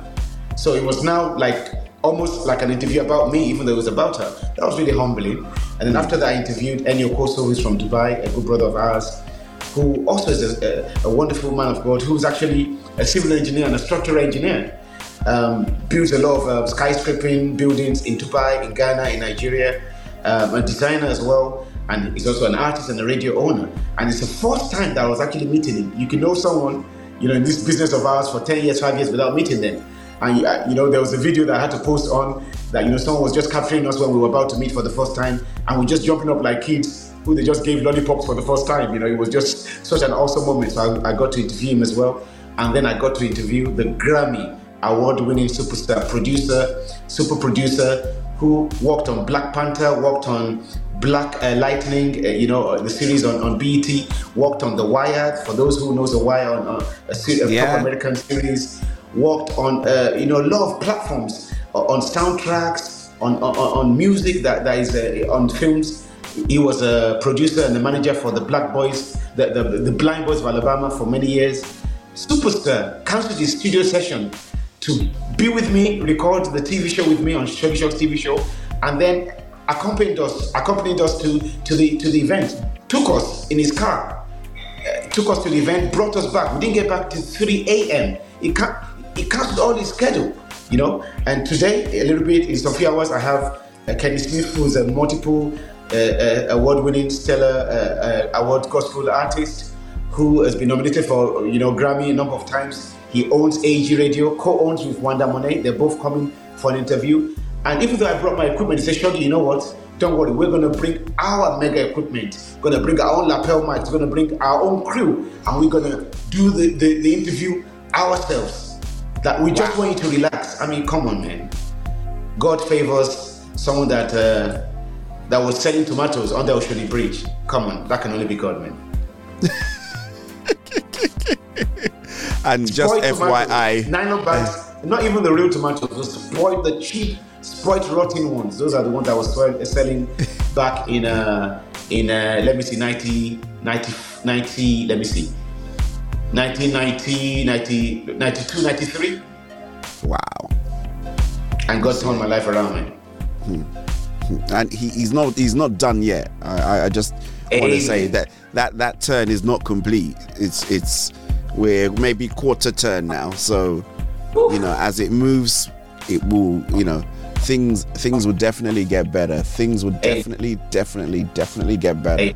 So it was now like almost like an interview about me, even though it was about her. That was really humbling. And then after that, I interviewed Enyo Koso, who's from Dubai, a good brother of ours, who also is a, a, a wonderful man of God, who's actually a civil engineer and a structural engineer. Um, builds a lot of uh, skyscraping buildings in Dubai, in Ghana, in Nigeria, um, a designer as well, and he's also an artist and a radio owner. And it's the first time that I was actually meeting him. You can know someone, you know, in this business of ours for 10 years, 5 years without meeting them. And uh, you know, there was a video that I had to post on that you know someone was just capturing us when we were about to meet for the first time, and we're just jumping up like kids, who they just gave lollipops for the first time. You know, it was just such an awesome moment. So I, I got to interview him as well. And then I got to interview the Grammy award winning superstar producer, super producer who worked on Black Panther, worked on Black uh, Lightning, uh, you know, uh, the series on, on BET, worked on The Wire. For those who knows The Wire, on a, se- a Yeah. American series, worked on, uh, you know, a lot of platforms, uh, on soundtracks, on, on, on music that, that is uh, on films. He was a producer and the manager for the Black Boys, the, the, the Blind Boys of Alabama for many years. Superstar cancelled his studio session to be with me, record the TV show with me on Shoggy Shoggz TV show, and then accompanied us, accompanied us to, to the to the event. Took us in his car, uh, took us to the event, brought us back. We didn't get back to 3 a.m. He can he cancelled all his schedule, you know. And today, a little bit in some few hours, I have uh, Kenny Smith, who's a multiple uh, uh, award-winning stellar uh, uh, award gospel artist who has been nominated for you know Grammy a number of times. He owns AG Radio, co-owns with Wanda Monet. They're both coming for an interview. And even though I brought my equipment, he said, Shoggy, you know what? Don't worry, we're gonna bring our mega equipment. We're gonna bring our own lapel mics. We're gonna bring our own crew, and we're gonna do the, the, the interview ourselves. That we just want you to relax. I mean, come on, man. God favors someone that uh, that was selling tomatoes on the Ocean Bridge. Come on, that can only be God, man. And just Spoiled FYI, nylon bags, not even the real tomatoes, just spoiled, the cheap, spoiled, rotten ones. Those are the ones that was selling back in uh in uh let me see 90 90 90 let me see. 1990 90 92 93 wow. And God turned my life around man. And he, he's not he's not done yet. I, I, I want to say that that that turn is not complete. It's it's we're maybe quarter turn now. So you know, as it moves, it will you know things things will definitely get better. Things will definitely definitely definitely get better.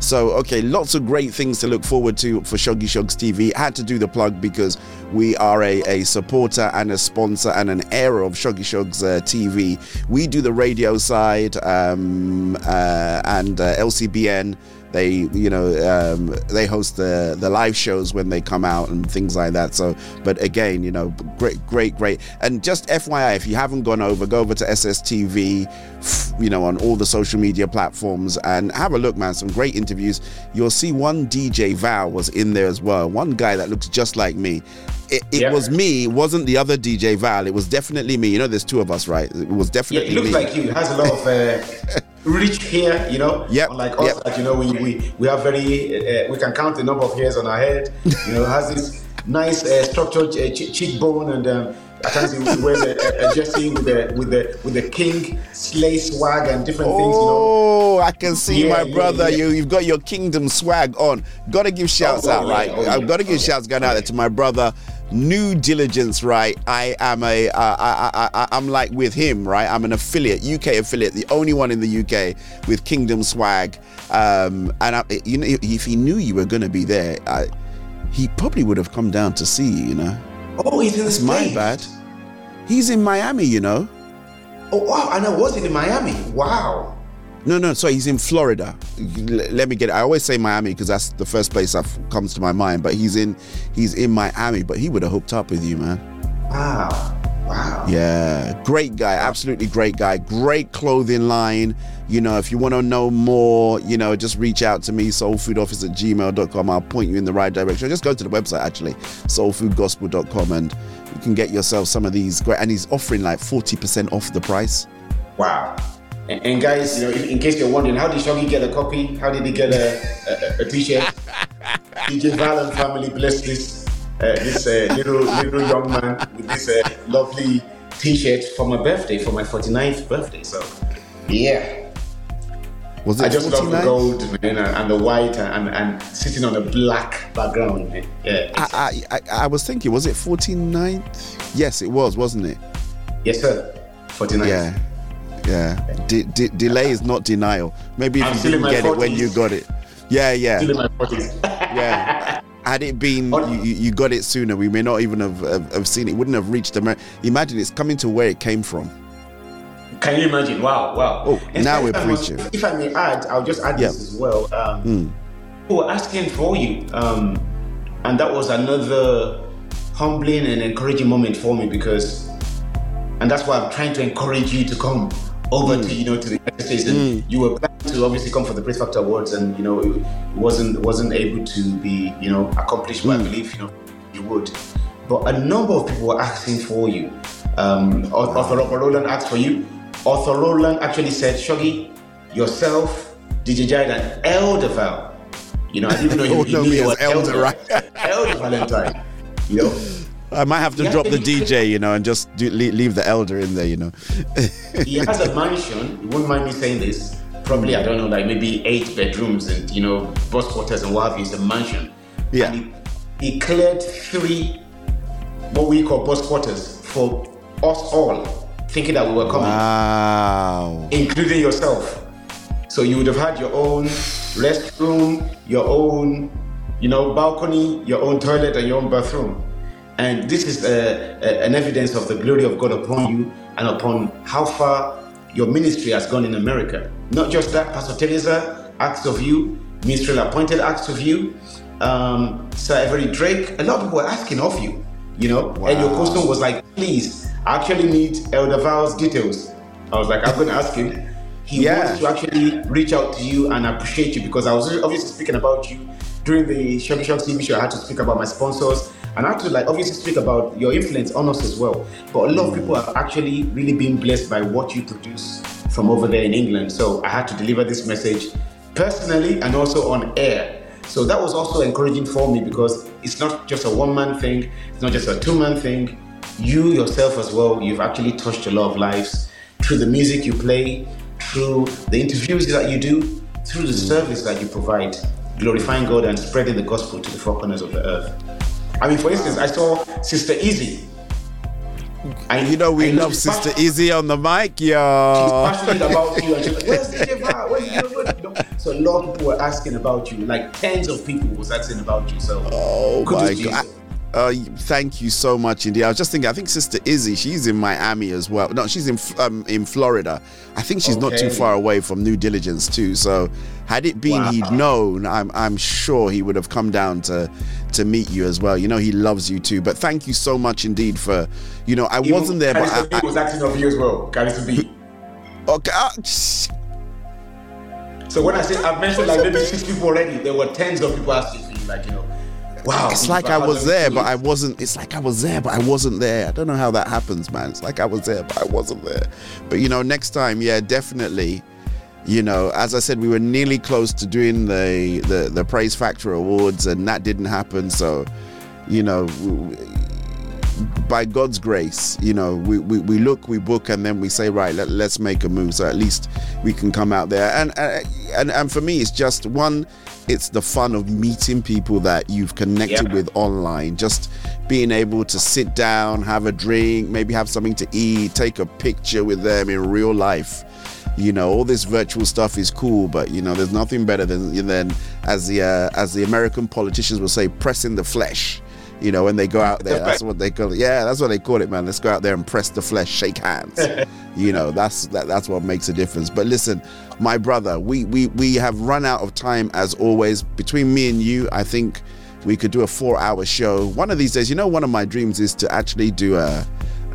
So, okay, lots of great things to look forward to for Shoggy Shoggz TV. Had to do the plug because we are a, a supporter and a sponsor and an heir of Shoggy Shoggz uh, TV. We do the radio side um, uh, and uh, LCBN. They, you know, um, they host the the live shows when they come out and things like that. So, but again, you know, great, great, great. And just FYI, if you haven't gone over, go over to SSTV, you know, on all the social media platforms and have a look, man. Some great interviews. You'll see one DJ Val was in there as well. One guy that looks just like me. It, it Yeah. was me, it wasn't the other DJ Val. It was definitely me. You know, there's two of us, right? It was yeah definitely it looks me. like you it has a lot of uh, rich hair you know Yep, unlike us yep. that you know we, we we have very uh, we can count the number of hairs on our head you know has this nice uh, structured uh, che- cheekbone and um, at times he wears a, a, a jersey with the with the with the king slay swag and different things you know Oh, I can see Yeah, my yeah, brother. yeah. You, you've got your kingdom swag on. Got to give shouts Oh, out, yeah, right? oh, yeah, I've got to give oh, shouts going out there to my brother. New diligence, right? I am a, uh, I, I, I, I'm like with him, right? I'm an affiliate, UK affiliate, the only one in the UK with Kingdom swag. Um, and I, you know, if he knew you were going to be there, I, he probably would have come down to see you. You know? oh he's in the That's my bad. He's in Miami, you know. oh wow and I was in Miami wow No, no, sorry, he's in Florida. Let me get it. I always say Miami because that's the first place that comes to my mind. But he's in, he's in Miami. But he would have hooked up with you, man. wow wow Yeah, great guy, absolutely great guy. Great clothing line. You know, if you want to know more, you know, just reach out to me, soulfoodoffice at gmail.com. I'll point you in the right direction. Just go to the website, actually, soulfoodgospel.com, and you can get yourself some of these great. And he's offering like 40% off the price. Wow. And, and guys, you know, in, case you're wondering, how did Shoggy get a copy? How did he get a, a, a t-shirt? DJ Valen family blessed this uh, this uh, little little young man with this uh, lovely t-shirt for my birthday, for my 49th birthday. So, yeah. Was it I just love the gold, man, and, the white, and, and sitting on a black background, man. Yeah. I, I, I, I was thinking, was it 49th? Yes, it was, wasn't it? Yes, sir. 49th. Yeah. Yeah. De- de- delay is not denial. Maybe if I'm you didn't get it when you got it. Yeah, yeah. Still in my 40s. yeah. Had it been, you, you got it sooner, we may not even have, have, have seen it. Wouldn't have reached America. Imagine it's coming to where it came from. Can you imagine? Wow, wow. Oh, And now we're preaching. If I may add, I'll just add Yeah. this as well. Um, Mm. people were asking for you, um, and that was another humbling and encouraging moment for me because, and that's why I'm trying to encourage you to come over Mm. to you know to the United States. And you were planning to obviously come for the Praise Factor Awards, and you know it wasn't wasn't able to be you know accomplished. But I believe you know you would. But a number of people were asking for you. Um, Author Roland asked for you. Author Roland actually said, Shoggy, yourself, DJ Jide, and Elder Val. You know, I didn't know you, you know knew me you as were Elder, Elder, right? Elder Valentine. You know, I might have to drop the he- DJ, you know, and just do, leave, the elder in there, you know. he has a mansion. You won't mind me saying this. Probably, I don't know, like maybe eight bedrooms and you know, bus quarters and what have you. It's a mansion. Yeah. And he, he cleared three, what we call bus quarters for us all, thinking that we were coming. Wow. including yourself. So you would have had your own restroom, your own, you know, balcony, your own toilet, and your own bathroom. And this is uh, uh, an evidence of the glory of God upon you and upon how far your ministry has gone in America. Not just that, Pastor Teresa asked of you, Ministerial appointed asked of you, um, Sir Everett Drake. A lot of people were asking of you, you know. wow. And your question was like, please, I actually need Elder Val's details. I was like, I'm going to ask him. He Yeah. wants to actually reach out to you and appreciate you because I was obviously speaking about you during the Shock TV show. I had to speak about my sponsors and I had to like obviously speak about your influence on us as well. But a lot of people are actually really being blessed by what you produce from over there in England. So I had to deliver this message personally and also on air. So that was also encouraging for me because it's not just a one man thing, it's not just a two man thing. You yourself as well, you've actually touched a lot of lives through the music you play, through the interviews that you do, through the service that you provide, glorifying God and spreading the gospel to the four corners of the earth. I mean, for instance, I saw Sister Izzy. And you know, we I love Sister passionate- Izzy on the mic, She's passionate about you, and she's like, "Where's DJ Val? Where's DJ Val?" So a lot of people were asking about you, like tens of people was asking about you. So, Oh my you, god. Uh, thank you so much, indeed. I was just thinking. I think Sister Izzy, she's in Miami as well. No, she's in um, in Florida. I think she's not too far away from New Diligence too. So, had it been Wow. he'd known, I'm I'm sure he would have come down to to meet you as well. You know, he loves you too. But thank you so much indeed for, you know, I Even wasn't there, but I, was acting of you as well. Carissa B. Okay. ah, So when I say I've mentioned like maybe six people already, there were tens of people asking for you, like you know, wow. It's like I was there, but I wasn't. It's like I was there, but I wasn't there. I don't know how that happens, man. It's like I was there, but I wasn't there. But you know, next time, yeah, definitely. You know, as I said, we were nearly close to doing the the, the Praise Factor Awards, and that didn't happen. So, you know, w- by God's grace, you know, we, we, we look, we book, and then we say, right, let, let's make a move. So at least we can come out there. And, uh, and and for me, it's just one, it's the fun of meeting people that you've connected Yeah. with online. Just being able to sit down, have a drink, maybe have something to eat, take a picture with them in real life. You know, all this virtual stuff is cool, but you know, there's nothing better than than as the uh, as the American politicians will say, pressing the flesh. You know, when they go out there, that's what they call it. Yeah, that's what they call it, man. Let's go out there and press the flesh, shake hands. you know, that's that, that's what makes a difference. But listen, my brother, we we we have run out of time as always. Between me and you, I think we could do a four-hour show. One of these days, you know, one of my dreams is to actually do a,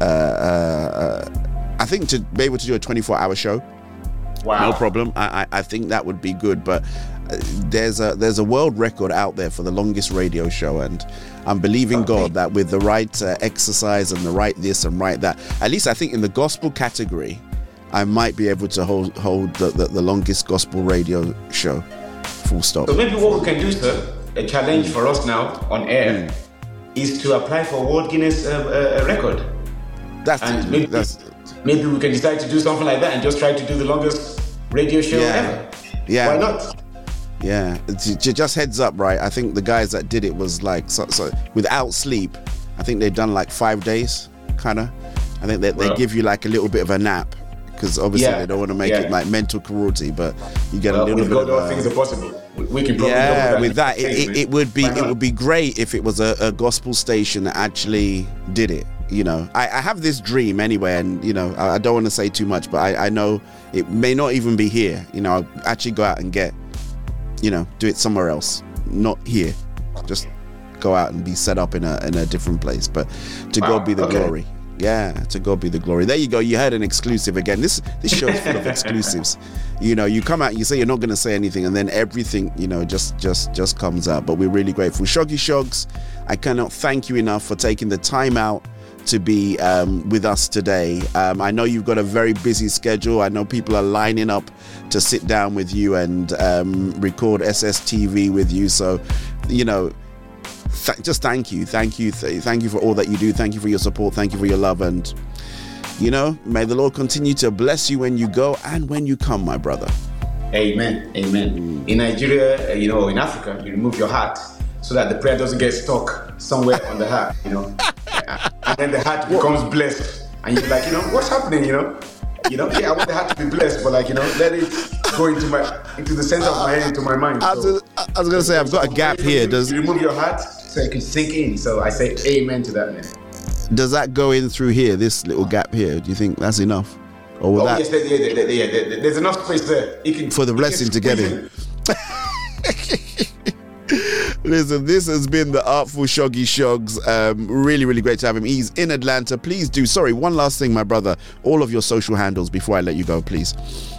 uh, uh, uh, I think to be able to do a 24-hour show. Wow. No problem. I, I I think that would be good, but uh, there's a there's a world record out there for the longest radio show, and I'm believing God that with the right uh, exercise and the right this and right that, at least I think in the gospel category, I might be able to hold hold the, the, the longest gospel radio show. Full stop. So maybe what we can do, sir, a challenge for us now on air, Hmm. is to apply for World Guinness uh, uh, record. That's and maybe, that's maybe we can decide to do something like that and just try to do the longest radio show Yeah. ever. yeah. Why not? Yeah, just heads up, right? I think the guys that did it was like so, so without sleep. I think they've done like five days, kind of. I think they, they give you like a little bit of a nap because obviously Yeah, they don't want to make yeah. it like mental cruelty, but you get Well, a little bit God, of. all uh, things are possible. We, can probably yeah, double with that, it, it, it would be it would be great if it was a, a gospel station that actually did it. You know, I, I have this dream anyway, and you know, I, I don't want to say too much, but I, I know it may not even be here. You know, I'll actually go out and get, you know, do it somewhere else, not here. Just go out and be set up in a in a different place. But to Wow, God be the okay. glory. Yeah, to God be the glory. There you go. You had an exclusive again. This this show is full of exclusives. You know, you come out, you say you're not going to say anything, and then everything, you know, just just just comes out. But we're really grateful. Shoggy Shoggz, I cannot thank you enough for taking the time out to be um, with us today. Um, I know you've got a very busy schedule. I know people are lining up to sit down with you and um, record SSTV with you. So, you know, th- just thank you, thank you, th- thank you for all that you do. Thank you for your support. Thank you for your love, and you know, may the Lord continue to bless you when you go and when you come, my brother. Amen. Amen. In Nigeria, you know, in Africa, you remove your hat so that the prayer doesn't get stuck somewhere on the hat, you know. and then the hat becomes blessed. And you're like, you know, what's happening, you know? You know, yeah, I want the hat to be blessed, but like, you know, let it go into my into the center of my head, into my mind. I was, So, I was gonna say I've got a gap here. Does you remove your hat so it can sink in. So I say amen to that, man. does that go in through here? This little gap here? Do you think that's enough, or will oh, that yes, there, there, there, there, there- there's enough space there. Can, for the blessing to get in? Listen, this has been the Artful Shoggy Shoggz. Um, really, really great to have him. He's in Atlanta. Please do. Sorry, one last thing, my brother. All of your social handles before I let you go, please.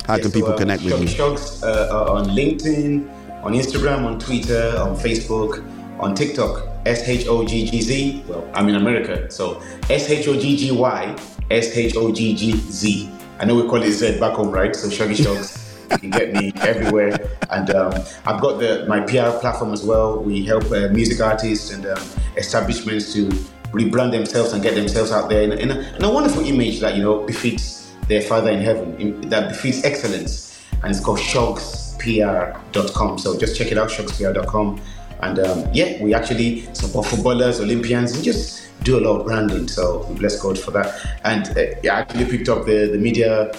How can so, people um, connect with Shoggy you? Shogs uh, are on LinkedIn, on Instagram, on Twitter, on Facebook, on TikTok. S H O G G Z. Well, I'm in America, so S H O G G Y S H O G G Z. I know we call it Z back home, right? So Shoggy Shoggz. Can get me everywhere, and um, I've got the my PR platform as well. We help uh, music artists and um, establishments to rebrand themselves and get themselves out there in, a- in, a, in a wonderful image that you know befits their Father in heaven, in, that befits excellence, and it's called shoggzpr.com. So just check it out, shoggzpr.com. And um, yeah, we actually support footballers, Olympians, and just do a lot of branding. So we bless God for that. And uh, I actually picked up the, the media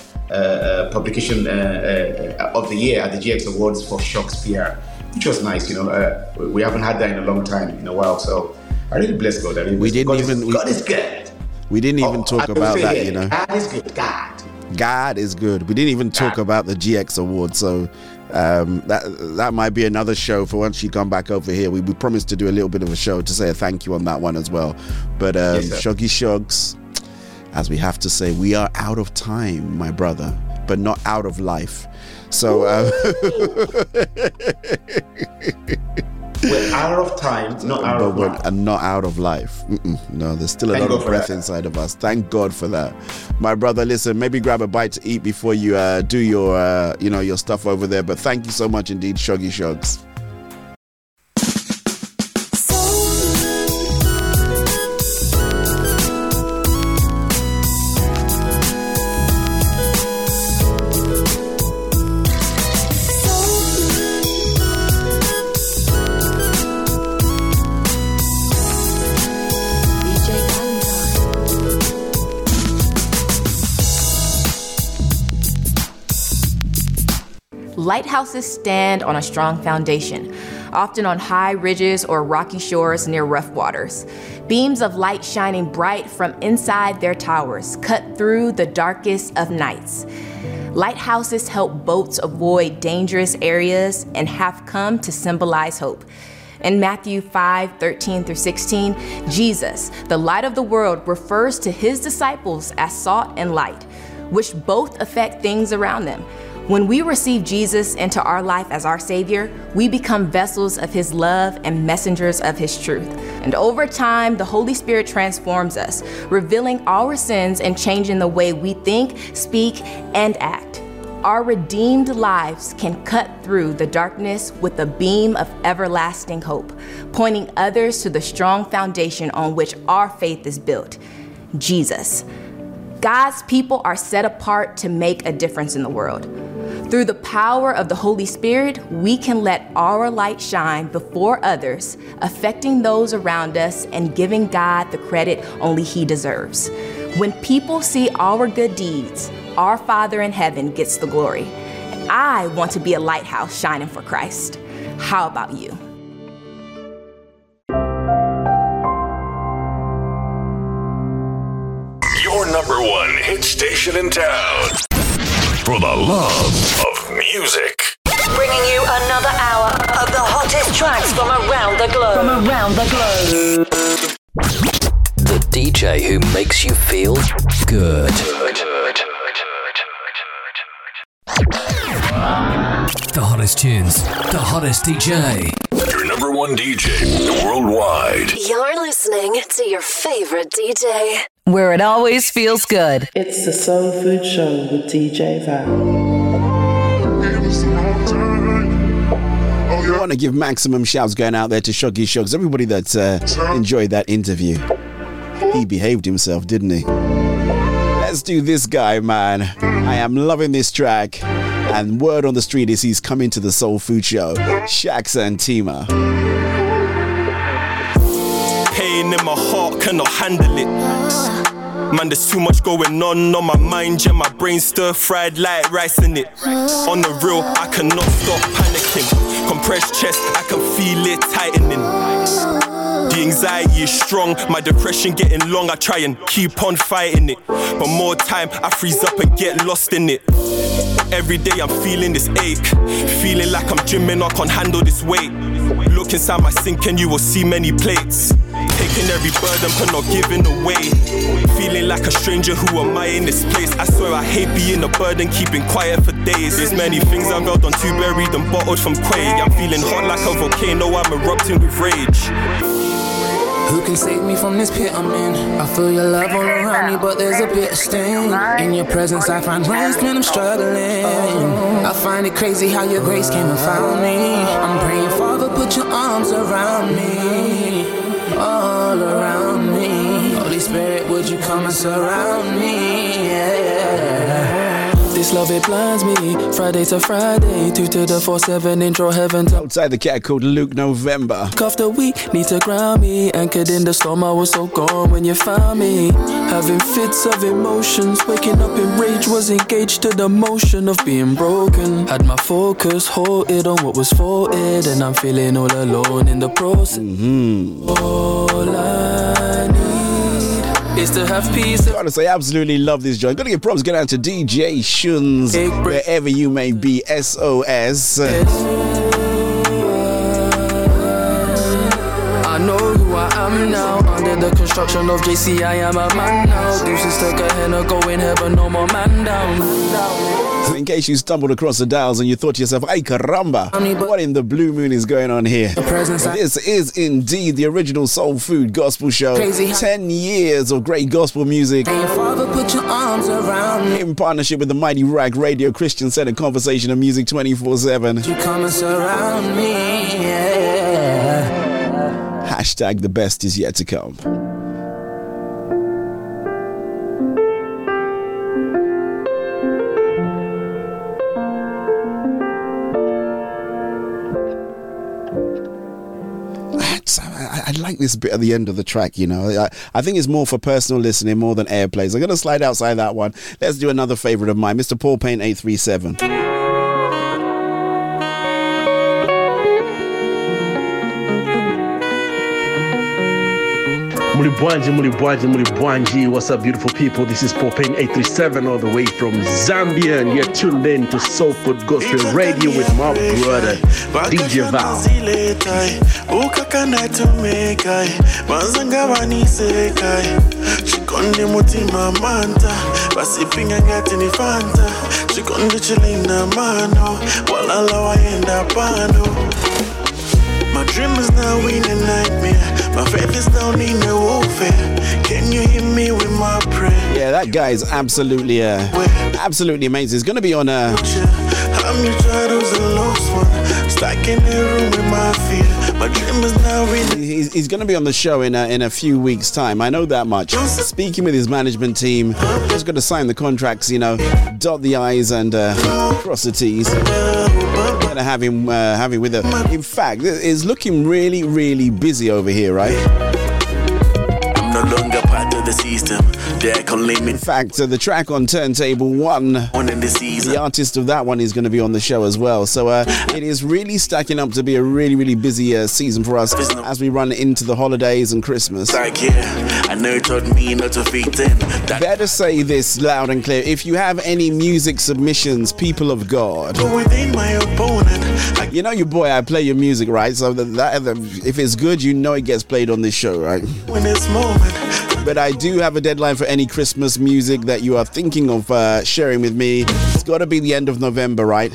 publication uh, uh, of the year at the GX Awards for Shoggz PR, which was nice. You know, uh, we- haven't had that in a long time, in a while. So I really bless God. I really We didn't God even. Is, we, God is good. we didn't even talk about that, you know. God is good. God. God is good. We didn't even talk about the GX award, so um, that that might be another show for once you come back over here. We, we promised to do a little bit of a show to say a thank you on that one as well. But um, Yes. Shoggy Shoggz, as we have to say, we are out of time, my brother, but not out of life. So. Uh, We're out of time, not out but of we're life. uh, not out of life. Mm-mm, no, there's still a Thank lot God of breath that. inside of us. Thank God for that, my brother. Listen, maybe grab a bite to eat before you uh, do your, uh, you know, your stuff over there. But thank you so much indeed, Shoggy Shoggz. Lighthouses stand on a strong foundation, often on high ridges or rocky shores near rough waters. Beams of light shining bright from inside their towers cut through the darkest of nights. Lighthouses help boats avoid dangerous areas and have come to symbolize hope. In Matthew 5 13 through 16, Jesus, the light of the world, refers to his disciples as salt and light, which both affect things around them. When we receive Jesus into our life as our Savior, we become vessels of His love and messengers of His truth. And over time, the Holy Spirit transforms us, revealing our sins and changing the way we think, speak, and act. Our redeemed lives can cut through the darkness with a beam of everlasting hope, pointing others to the strong foundation on which our faith is built Jesus. God's people are set apart to make a difference in the world. Through the power of the Holy Spirit, we can let our light shine before others, affecting those around us and giving God the credit only He deserves. When people see our good deeds, our Father in heaven gets the glory. I want to be a lighthouse shining for Christ. How about you? One hit station in town. For the love of music. Bringing you another hour of the hottest tracks from around the globe. From around the globe. The DJ who makes you feel good. The hottest tunes, the hottest DJ. Your number one DJ worldwide. You're listening to your favorite DJ. Where it always feels good. It's the Soul Food Show with DJ Val. We want to give maximum shouts going out there to Shoggy Shoggz, everybody that uh, enjoyed that interview. He behaved himself, didn't he? Let's do this guy, man. I am loving this track. And word on the street is he's coming to the Soul Food Show. Shax and Tima. Pain in my heart, cannot handle it. Man, there's too much going on on my mind, yeah. My brain stir fried like rice in it. On the real, I cannot stop panicking. Compressed chest, I can feel it tightening. The anxiety is strong, my depression getting long. I try and keep on fighting it. But more time, I freeze up and get lost in it. Every day I'm feeling this ache. Feeling like I'm gymming, I can't handle this weight. Look inside my sink and you will see many plates. Taking every burden but not giving away. Feeling like a stranger, who am I in this place? I swear I hate being a burden, keeping quiet for days. There's many things I've held on to, buried and bottled from Quay. I'm feeling hot like a volcano, I'm erupting with rage. Who can save me from this pit I'm in? I feel your love all around me, but there's a bit of sting. In your presence, I find rest when I'm struggling. I find it crazy how your grace came and found me. I'm praying, Father, put your arms around me, all around me. Holy Spirit, would you come and surround me? Yeah. This love it blinds me. Friday to Friday, two to the four seven intro heaven. To Outside the cat called Luke November. After week, need to ground me. Anchored in the storm, I was so gone when you found me. Having fits of emotions, waking up in rage, was engaged to the motion of being broken. Had my focus halted on what was faulted, and I'm feeling all alone in the process. Mm-hmm. All I is to have peace. Say, I absolutely love this joint. Gotta give props going out to DJ Shuns, wherever you may be. SOS. I know who I am now. Under the construction of JC, I am a man now. Deuces took a hen of going heaven, no more man down. So in case you stumbled across the dials and you thought to yourself, ay caramba, what in the blue moon is going on here? This is indeed the original Soul Food Gospel Show. Crazy. 10 years of great gospel music put your arms around me. in partnership with the Mighty Ruach Radio Christian Center Conversation and Music 24 7. You come and surround me. Yeah. Hashtag the best is yet to come. Like this bit at the end of the track, you know. I, I think it's more for personal listening more than airplays. I'm going to slide outside that one. Let's do another favorite of mine, Mr. Paul Payne 837. Muli Bwanji, Muli Bwanji, Muli Bwanji. What's up, beautiful people? This is Popane 837 all the way from Zambia, and you're tuned in to Soul Food Gospel Radio with my brother, DJ Val. ziletai ukakanaitomekai mazanga vanisekai chikonde mutima manta vasipinga ngati ni fanta chikonde chilinda mano walala waenda pano My dream is now in a nightmare. My faith is down in a warfare. Can you hear me with my prayer? Yeah, that guy is absolutely, uh, absolutely amazing. He's going to be on uh, I'm your and lost one. Stuck in a room with my fear. My dream is now in He's, he's going to be on the show in a, in a few weeks' time. I know that much. Speaking with his management team, just to sign the contracts, you know, dot the I's and uh, cross the T's. To have him, uh, him with us. In fact, it's looking really, really busy over here, right? I'm no longer part of the system. They can limit. In fact, uh, the track on Turntable 1, the artist of that one is going to be on the show as well. So uh, it is really stacking up to be a really, really busy uh, season for us as we run into the holidays and Christmas. Like, yeah, I know it taught me not to fit in. That Better say this loud and clear. If you have any music submissions, people of God, within my opponent. you know your boy, I play your music, right? So that, that if it's good, you know it gets played on this show, right? But I do have a deadline for any Christmas music that you are thinking of uh, sharing with me. It's got to be the end of November, right?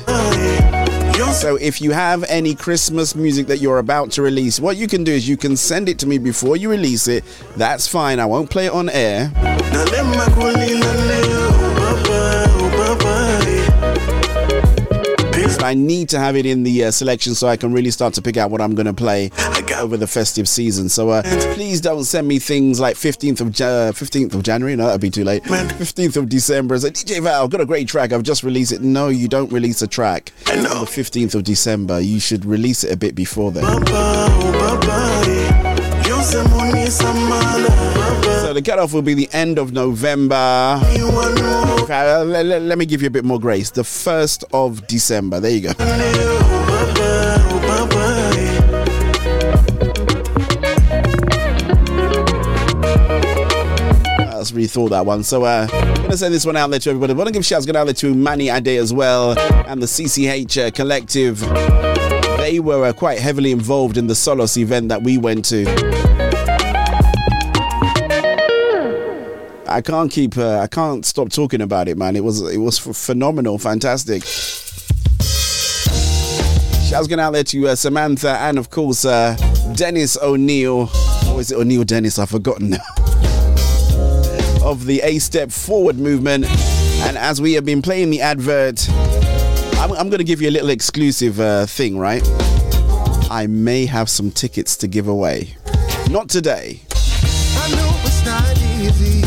So if you have any Christmas music that you're about to release, what you can do is you can send it to me before you release it. That's fine. I won't play it on air. I need to have it in the uh, selection so I can really start to pick out what I'm going to play over the festive season. So uh, please don't send me things like 15th of Ja- 15th of January. No, that'd be too late. 15th of December. It's like DJ Val, I've got a great track. I've just released it. No, you don't release a track on the 15th of December. You should release it a bit before then. So the cutoff will be the end of November. Uh, let, let- let me give you a bit more grace. The 1st of December. There you go. Let's rethought that one. So uh, I'm gonna send this one out there to everybody. I want to give shouts going out there to Manny Ade as well and the CCH uh, collective. They were uh, quite heavily involved in the Solos event that we went to. I can't keep. Uh, I can't stop talking about it, man. It was. It was ph- phenomenal, fantastic. Shouts going out there to uh, Samantha and of course uh, Dennis O'Neill. Or is it O'Neill Dennis? I've forgotten. Of the A Step Forward movement, and as we have been playing the advert, I'm, I'm going to give you a little exclusive uh, thing, right? I may have some tickets to give away. Not today. I know it's not easy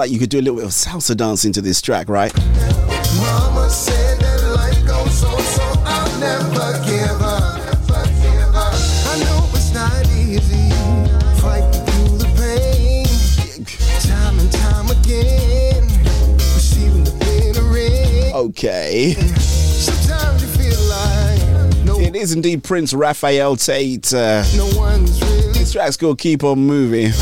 like you could do a little bit of salsa dancing to this track, right? Mama said that life goes on, so I'll never give up. I know it's not easy fighting through the pain, time and time again, receiving the bitter rain. Okay. Sometimes you feel like no, It is indeed Prince Raphael Tate. Uh, no one's really this track's called Keep On Moving.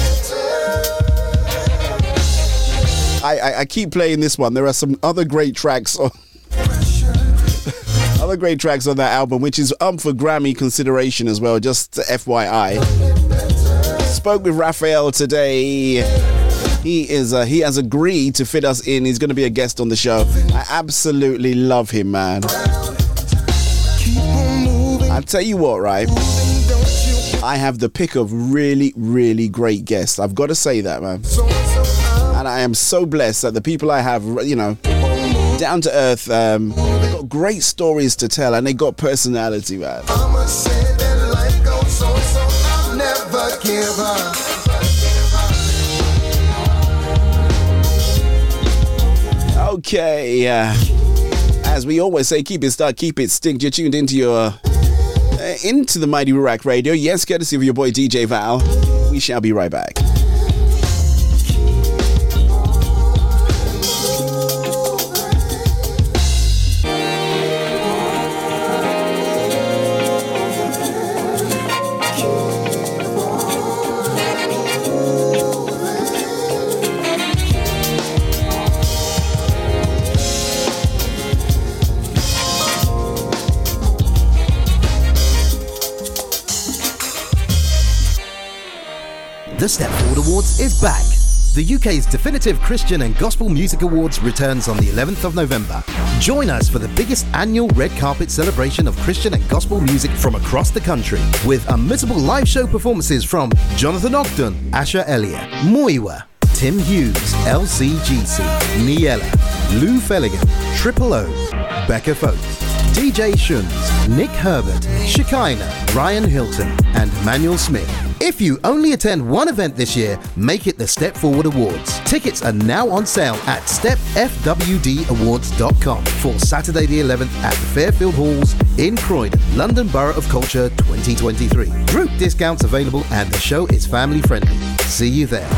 I, I, I keep playing this one. There are some other great tracks on. Other great tracks on that album, which is up for Grammy consideration as well, just FYI. Spoke with Raphael today. He is uh, he has agreed to fit us in. He's going to be a guest on the show. I absolutely love him, man. I tell you what, right? I have the pick of really, really great guests. I've got to say that, man. I am so blessed that the people I have, you know, down to earth, um, they got great stories to tell and they got personality, man. Mama said that life goes on, so I'll never give up. Okay, uh, as we always say, keep it stuck, keep it stick. You're tuned into your uh, into the mighty Ruach Radio. Yes, courtesy of your boy DJ Val. We shall be right back. The Step Forward Awards is back. The UK's definitive Christian and Gospel Music Awards returns on the 11th of November. Join us for the biggest annual red carpet celebration of Christian and gospel music from across the country, with unmissable live show performances from Jonathan Ogden, Asher Elliott, Moiwa, Tim Hughes, LCGC, Niella, Lou Fellingham, Triple O, Becca Folkes, DJ Shuns, Nick Herbert, Shekinah, Ryan Hilton, and Manuel Smith. If you only attend one event this year, make it the Step Forward Awards. Tickets are now on sale at stepfwdawards.com for Saturday the 11th at the Fairfield Halls in Croydon, London Borough of Culture 2023. Group discounts available and the show is family friendly. See you there.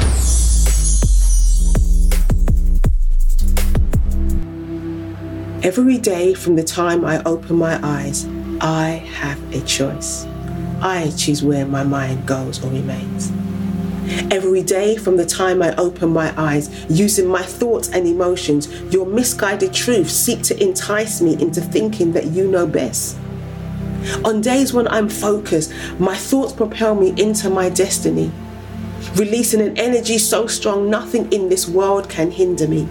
Every day from the time I open my eyes, I have a choice. I choose where my mind goes or remains. Every day from the time I open my eyes, using my thoughts and emotions, your misguided truths seek to entice me into thinking that you know best. On days when I'm focused, my thoughts propel me into my destiny, releasing an energy so strong nothing in this world can hinder me.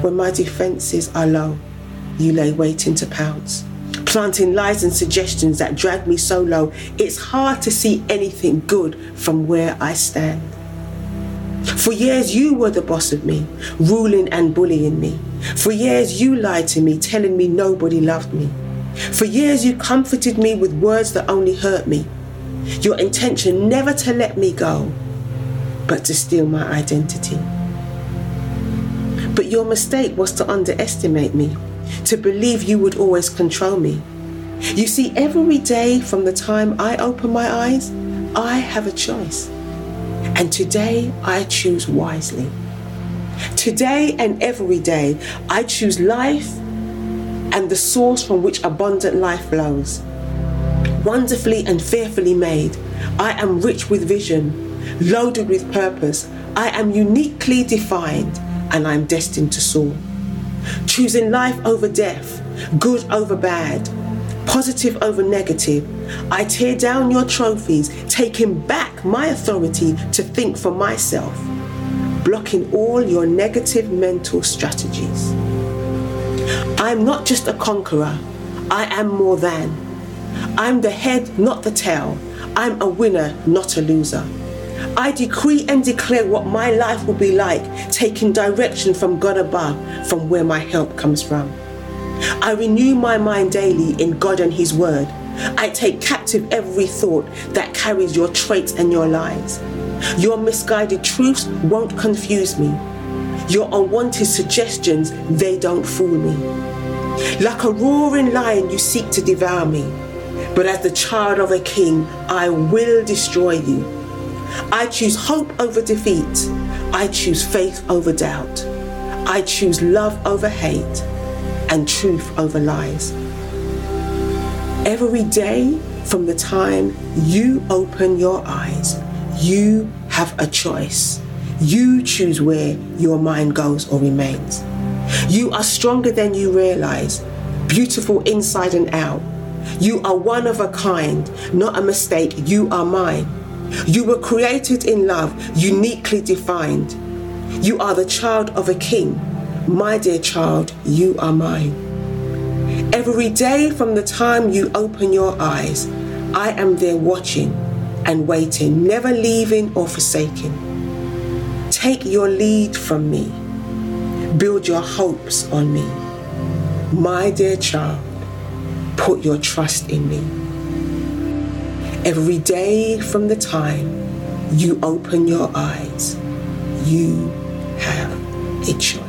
When my defenses are low, you lay waiting to pounce, planting lies and suggestions that drag me so low, it's hard to see anything good from where I stand. For years, you were the boss of me, ruling and bullying me. For years, you lied to me, telling me nobody loved me. For years, you comforted me with words that only hurt me. Your intention never to let me go, but to steal my identity. But your mistake was to underestimate me, to believe you would always control me. You see, every day from the time I open my eyes, I have a choice. And today I choose wisely. Today and every day, I choose life and the source from which abundant life flows. Wonderfully and fearfully made, I am rich with vision, loaded with purpose. I am uniquely defined and I'm destined to soar. Choosing life over death, good over bad, positive over negative. I tear down your trophies, taking back my authority to think for myself, blocking all your negative mental strategies. I'm not just a conqueror, I am more than. I'm the head, not the tail. I'm a winner, not a loser. I decree and declare what my life will be like, taking direction from God above, from where my help comes from. I renew my mind daily in God and His Word. I take captive every thought that carries your traits and your lies. Your misguided truths won't confuse me. Your unwanted suggestions, they don't fool me. Like a roaring lion, you seek to devour me. But as the child of a king, I will destroy you. I choose hope over defeat. I choose faith over doubt. I choose love over hate and truth over lies. Every day from the time you open your eyes, you have a choice. You choose where your mind goes or remains. You are stronger than you realize, beautiful inside and out. You are one of a kind, not a mistake. You are mine. You were created in love, uniquely defined. You are the child of a king. My dear child, you are mine. Every day from the time you open your eyes, I am there watching and waiting, never leaving or forsaking. Take your lead from me. Build your hopes on me. My dear child, put your trust in me. Every day from the time you open your eyes, you have a choice.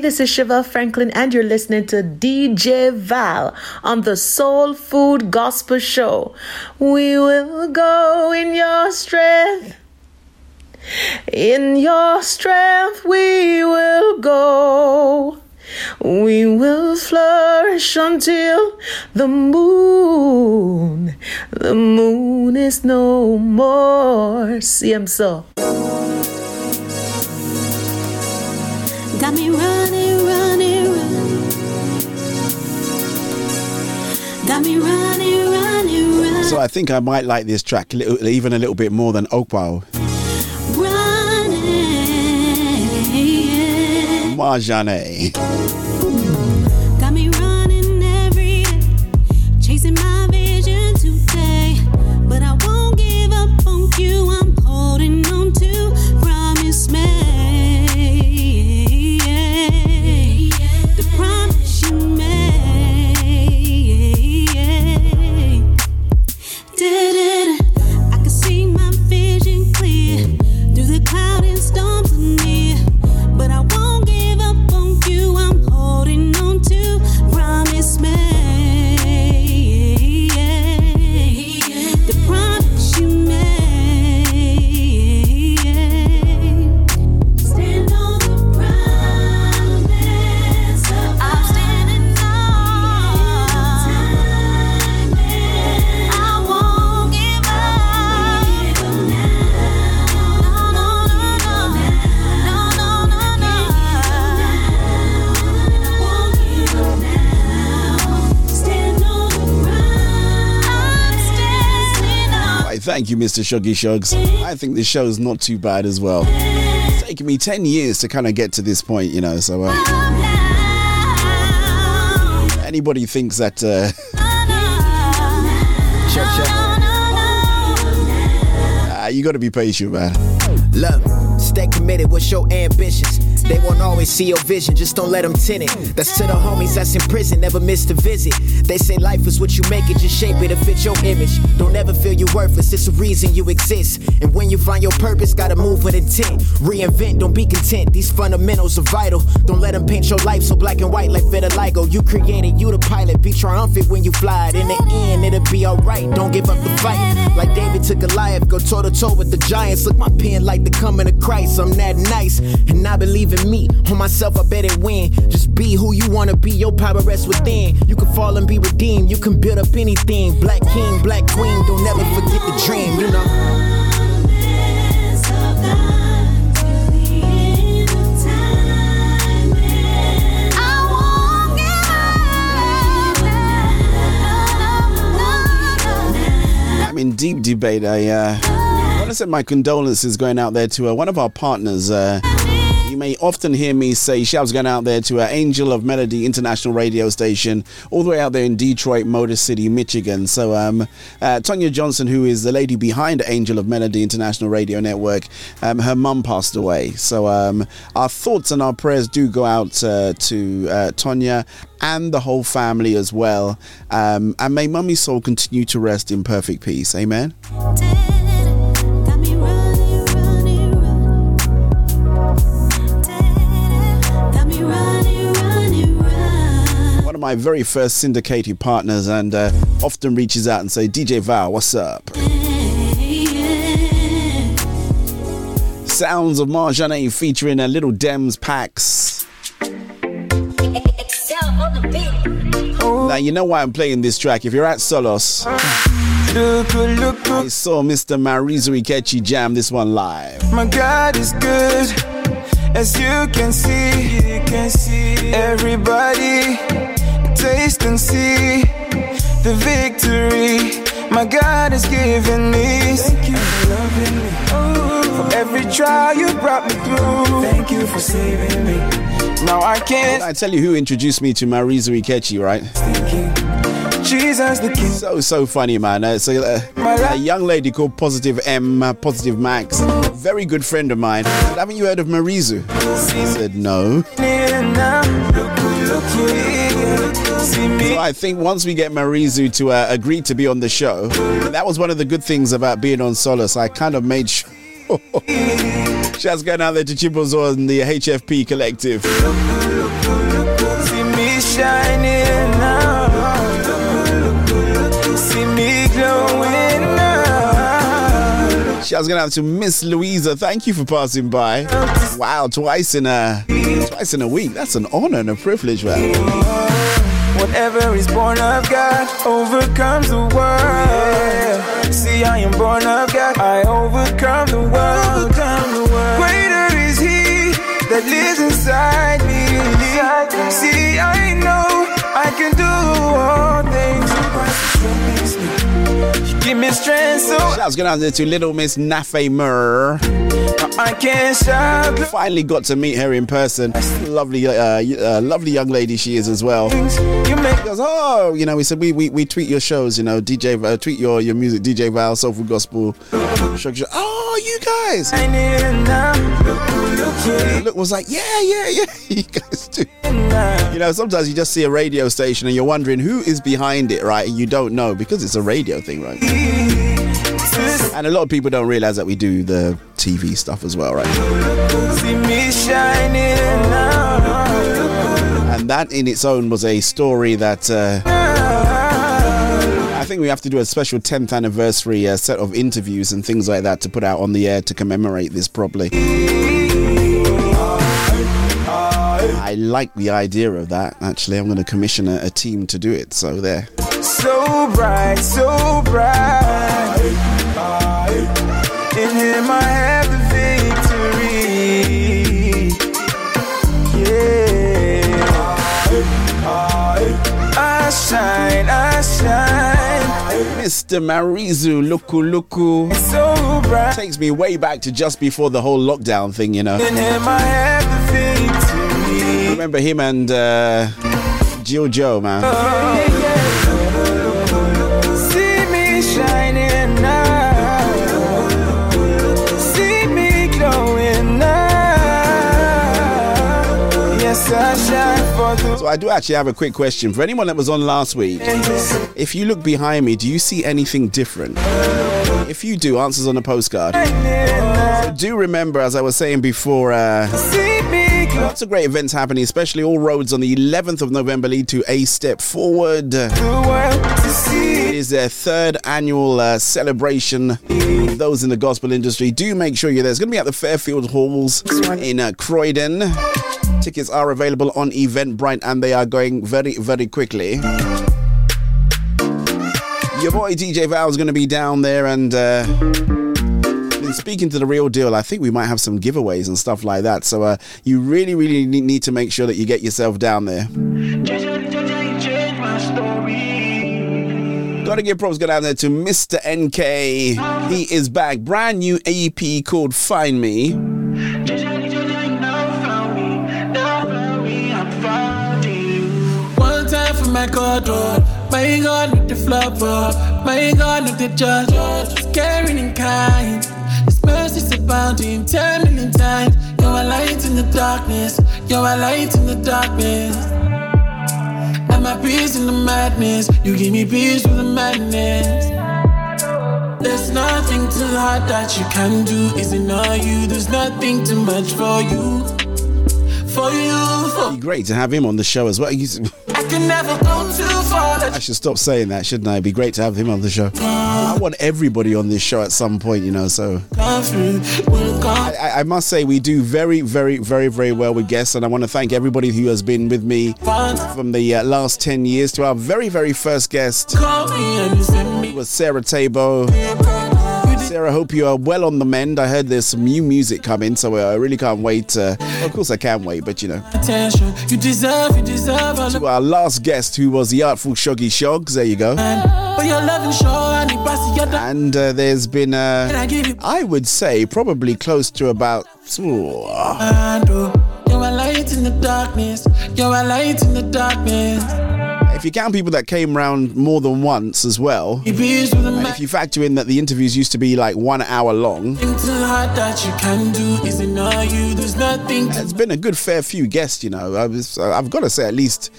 This is Chevelle Franklin, and you're listening to DJ Val on the Soul Food Gospel Show. We will go in your strength. In your strength, we will go. We will flourish until the moon, the moon is no more. See, I'm so. Got me running, running, running. Got me running, running, running. So I think I might like this track a little, even a little bit more than Oakwow. Marjane. Thank you, Mr. Shoggy Shoggz. I think this show is not too bad as well. It's taken me 10 years to kind of get to this point, you know, so uh, anybody thinks that uh, uh, you got to be patient, man. Look, stay committed. What's your ambitions? They won't always see your vision, just don't let them tint it. That's to the homies that's in prison, never missed a visit. They say life is what you make it, just shape it to fit your image. Don't ever feel you worthless, it's the reason you exist. And when you find your purpose, gotta move with intent. Reinvent, don't be content. These fundamentals are vital. Don't let them paint your life so black and white like vitiligo. You created, you the pilot. Be triumphant when you fly it. In the end, it'll be alright. Don't give up the fight. Like David took Goliath, go toe to toe with the giants. Look, my pen like the coming of Christ. I'm that nice, and I believe in me. On myself, I bet it win. Just be who you wanna be. Your power rests within. You can fall and be redeemed. You can build up anything. Black king, black queen. Don't never forget the dream. You know. I'm in deep debate. I uh, want to send my condolences going out there to uh, one of our partners. Uh, may often hear me say shouts going out there to uh, Angel of Melody International Radio Station, all the way out there in Detroit, Motor City, Michigan. So, um, uh, Tonya Johnson, who is the lady behind Angel of Melody International Radio Network, um, her mum passed away. So, um, our thoughts and our prayers do go out uh, to uh, Tonya and the whole family as well. Um, and may mummy's soul continue to rest in perfect peace. Amen. Of my very first syndicated partners and uh, often reaches out and say, DJ Val, what's up? Sounds of Marjane featuring a little Dems Pax. Now you know why I'm playing this track. If you're at Solos, I saw Mr. Marizu Ikechi jam this one live. My God is good, as you can see. You can see everybody taste and see the victory. My God has given me. Thank you for loving me. For every trial you brought me through. Thank you for saving me. Now I can't. I tell you who introduced me to Marizu Ikechi, right? Jesus the King. So so funny, man. Uh, it's a, uh, a young lady called Positive M, uh, Positive Max, very good friend of mine. Said, Haven't you heard of Marizu? I said no. So I think once we get Marizu to uh, agree to be on the show, that was one of the good things about being on Solace. I kind of made sure. Shouts going out there to Chibozo and the HFP collective. shining now. See me glowing now. Shouts going out to Miss Louisa. Thank you for passing by. Wow, twice in a twice in a week. That's an honor and a privilege, man. Whatever is born of God overcomes the world. See, I am born of God. I overcome the world. Greater is He that lives inside me. See, I know I can do all. Give me strength so Shouts going out there to Little Miss Nafe Murr. I can shout. Finally got to meet her in person. Lovely, uh, uh, lovely young lady she is as well. You make goes, oh, you know, we said we, we, we tweet your shows, you know, DJ, uh, tweet your, your music, DJ Val, Soulful Gospel. Oh, you guys. Look was like, yeah, yeah, yeah. You guys do. You know, sometimes you just see a radio station and you're wondering who is behind it, right? And you don't know because it's a radio thing, right? And a lot of people don't realize that we do the TV stuff as well, right? See me shining now. And that in its own was a story that uh, I think we have to do a special 10th anniversary uh, set of interviews and things like that to put out on the air to commemorate this properly. I like the idea of that. Actually, I'm going to commission a, a team to do it. So there. So bright, so bright. In Him I have the victory. Yeah. I shine, I shine. Mr. Marizu Luku Luku So bright. takes me way back to just before the whole lockdown thing, you know. Remember him and uh, Jill Joe, man. See me shining now. See me glowing now. Yes, I shine So I do actually have a quick question for anyone that was on last week. If you look behind me, do you see anything different? If you do, answers on a postcard. So do remember, as I was saying before, uh, See me glowing lots of great events happening, especially all roads on the 11th of November lead to A Step Forward. It is their third annual uh, celebration. Those in the gospel industry, do make sure you're there. It's going to be at the Fairfield Halls in uh, Croydon. Tickets are available on Eventbrite and they are going very, very quickly. Your boy DJ Val is going to be down there and uh, speaking to the real deal. I think we might have some giveaways and stuff like that. So uh, you really, really need to make sure that you get yourself down there. Gotta give props going out there to Mr. NK. He is back. Brand new EP called Find Me. One time for my God, Lord. My God with the flopper. My God with the judge. Caring and kind. His mercy's abounding 10 million times. You're a light in the darkness. You're a light in the darkness. And my peace in the madness. You give me peace through the madness. There's nothing too hard that you can do. Is it not you? There's nothing too much for you. For you, for Be great to have him on the show as well. He's- I can never go too far. I should stop saying that, shouldn't I? It'd be great to have him on the show. I want everybody on this show at some point, you know. So Come through, will come. I, I- must say we do very, very, very, very well with guests, and I want to thank everybody who has been with me from the uh, last ten years to our very, very first guest Call me and you send me was Sarah Tabo. Sarah, hope you are well on the mend. I heard there's some new music coming, so uh, I really can't wait. Uh, of course, I can wait, but you know. attention. You deserve, you deserve To our last guest, who was the artful Shoggy Shoggz, there you go. But your loving show and it passes your down. And uh, there's been, uh, I give you I would say, probably close to about. ooh, oh. You're a light in the darkness. You're a light in the darkness. If you count people that came round more than once as well, You peace with the and if you factor in that the interviews used to be like one hour long, Nothing too hard that you can do. Is it not you? There's nothing to it's been a good fair few guests, you know. I was, I've got to say at least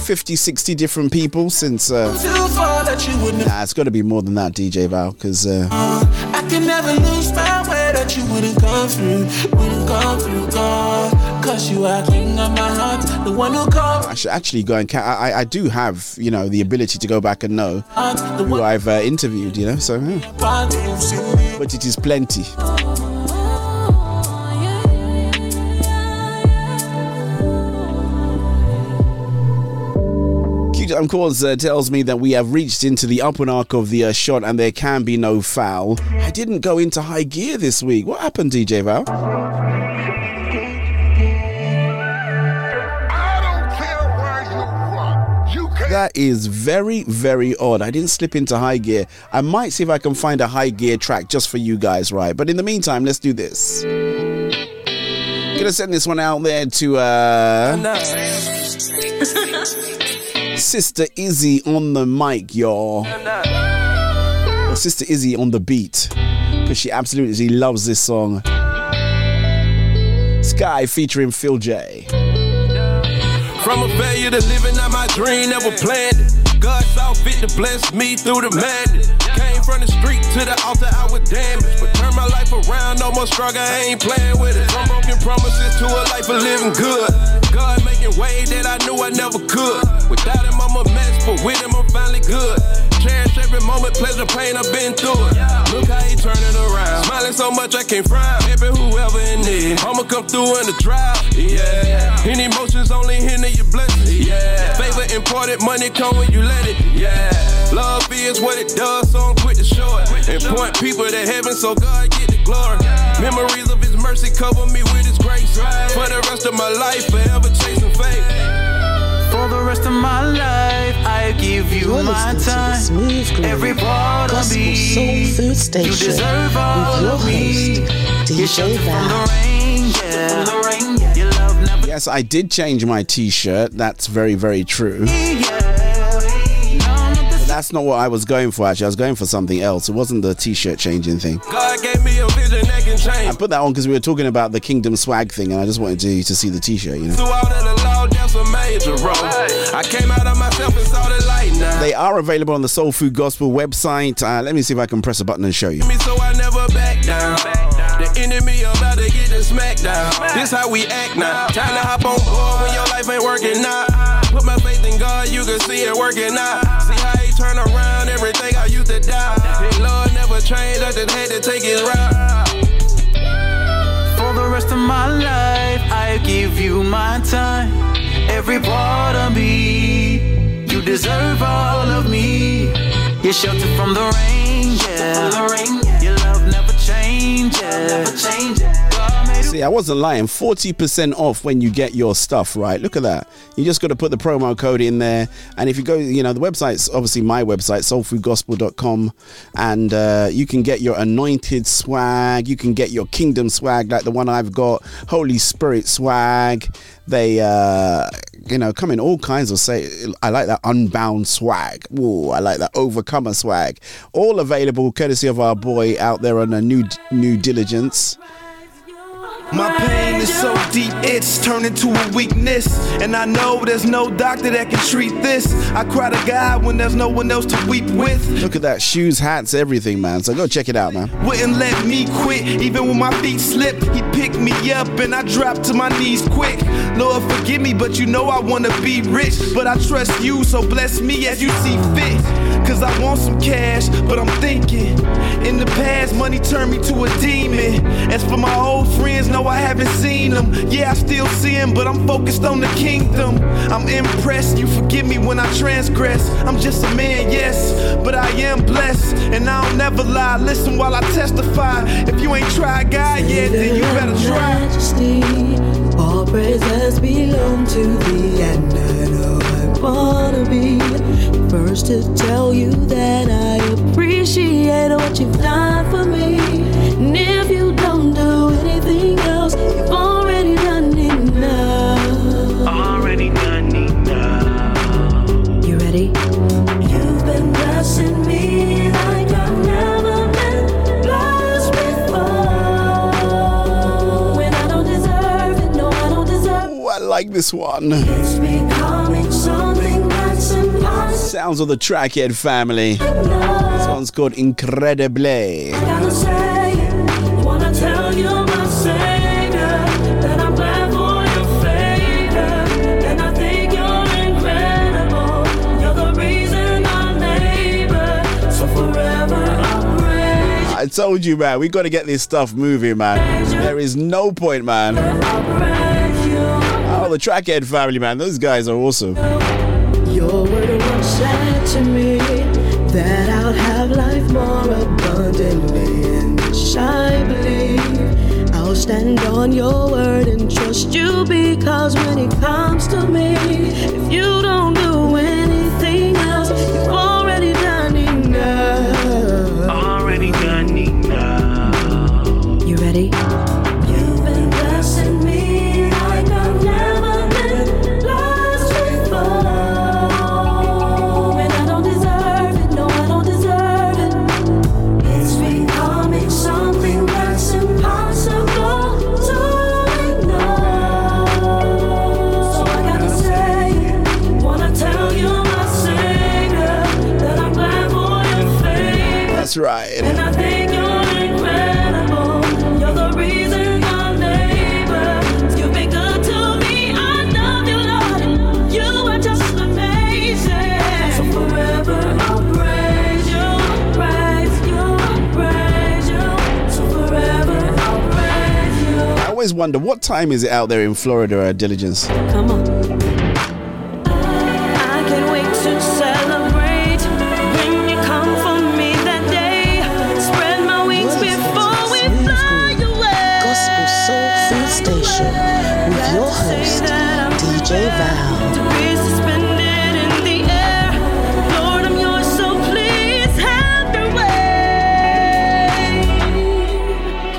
50, 60 different people since. Uh, too far that you wouldn't. nah, it's got to be more than that, DJ Val, because uh, I can never lose my way that you wouldn't come through, wouldn't come through, God. Cause you are king of my heart, the one who comes. I should actually go and I, I- I do have you know the ability to go back and know who I've uh, interviewed. You know, so yeah. but it is plenty. Q-Time Calls uh, tells me that we have reached into the upper arc of the uh, shot and there can be no foul. I didn't go into high gear this week. What happened, DJ Val? That is very, very odd. I didn't slip into high gear. I might see if I can find a high gear track just for you guys, right? But in the meantime, let's do this. Gonna send this one out there to uh Sister Izzy on the mic, y'all. Or Sister Izzy on the beat. Because she absolutely loves this song. Sky featuring Phil J. From a failure to living out my dream, never planned it. God saw fit to bless me through the madness. Came from the street to the altar, I was damaged. But turned my life around, no more struggle, I ain't playing with it. From broken promises to a life of living good. God making way that I knew I never could. Without him, I'm a mess, but with him, I'm finally good. Every moment, pleasure, pain, I've been through it. Look how he turn it around. Smiling so much I can't frown. Maybe whoever in need, I'ma come through in the trial. Yeah. Any emotions only hinder your blessings. Yeah. Favor important, money come when you let it. Yeah. Love is what it does, so I'm quick to show it. And point people to heaven so God get the glory. Memories of his mercy cover me with his grace. For the rest of my life, forever chasing faith. For the rest of my life, I give you You're my listening to time. Smooth Groove Every part of Gospel me. Soul Food Station You deserve all with your of me. host, You DJ shelter from Val. the rain, yeah. From the rain, yeah. Your love never Yes, I did change my t-shirt. That's very, very true. But that's not what I was going for actually. I was going for something else. It wasn't the t-shirt changing thing. God gave me a vision that can change. I put that on because we were talking about the Kingdom swag thing and I just wanted to, to see the t-shirt, you know. Through all of the law, that's a major role. I came out of myself and saw the light now. They are available on the Soul Food Gospel website. Uh, let me see if I can press a button and show you. so I never back down. The enemy about to get the smack down. This how we act now. Time to hop on board when your life ain't working out. Put my faith in God, you can see it working out. See how he turn around everything I used to doubt. His Lord never changed, I just had to take his route. For the rest of my life, I give you my time. Every part of me, you deserve all of me. You're sheltered from the rain, yeah. From the rain, yeah. Your love never changes. Never changes. See, I wasn't lying. 40% off when you get your stuff, right? Look at that. You just got to put the promo code in there. And if you go, you know, the website's obviously my website, soulfoodgospel.com. And uh, you can get your anointed swag. You can get your kingdom swag, like the one I've got, Holy Spirit swag. They, uh, you know, come in all kinds of say. I like that unbound swag. Ooh, I like that overcomer swag. All available courtesy of our boy out there on a new new diligence. My pain is so deep, it's turned into a weakness. And I know there's no doctor that can treat this. I cry to God when there's no one else to weep with. Look at that shoes, hats, everything, man. So go check it out, man. Wouldn't let me quit, even when my feet slipped. He picked me up and I dropped to my knees quick. Lord, forgive me, but you know I wanna be rich. But I trust you, so bless me as you see fit. Cause I want some cash, but I'm thinking. In the past, money turned me to a demon. As for my old friends, no, I haven't seen them. Yeah, I still see them, but I'm focused on the kingdom. I'm impressed, you forgive me when I transgress. I'm just a man, yes, but I am blessed. And I don't never lie. Listen while I testify. If you ain't tried God yet, then you better try. Majesty, all praises belong to thee, and I know I wanna be first to tell you that I appreciate what you've done for me. And if you don't do anything else, you've already done enough. Already done enough. You ready? You've been blessing me like I've never been blessed before. When I don't deserve it, no, I don't deserve Ooh, I like this one. Sounds of the Trackhead family. This one's called Incredible. I told you, man, we got to get this stuff moving, man. There is no point, man. Oh, the Trackhead family, man, those guys are awesome. Said to me that I'll have life more abundantly, and which I believe. I'll stand on your word and trust you because when it comes to me, if you time is it out there in Florida at Diligence? Come on. I can't wait to celebrate when you come for me that day. Spread my wings before we fly away. Gospel Soul Food Station with your host, DJ Val. To be suspended in the air. Lord, I'm yours, so please have your way.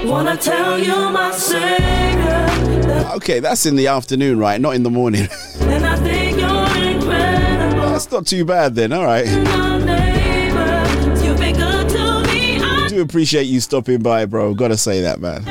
Wanna tell you, my Savior, Okay, that's in the afternoon, right? Not in the morning. and I think you're incredible. that's not too bad then. All right. Neighbor, you've been good to me. I do appreciate you stopping by, bro. Gotta say that, man.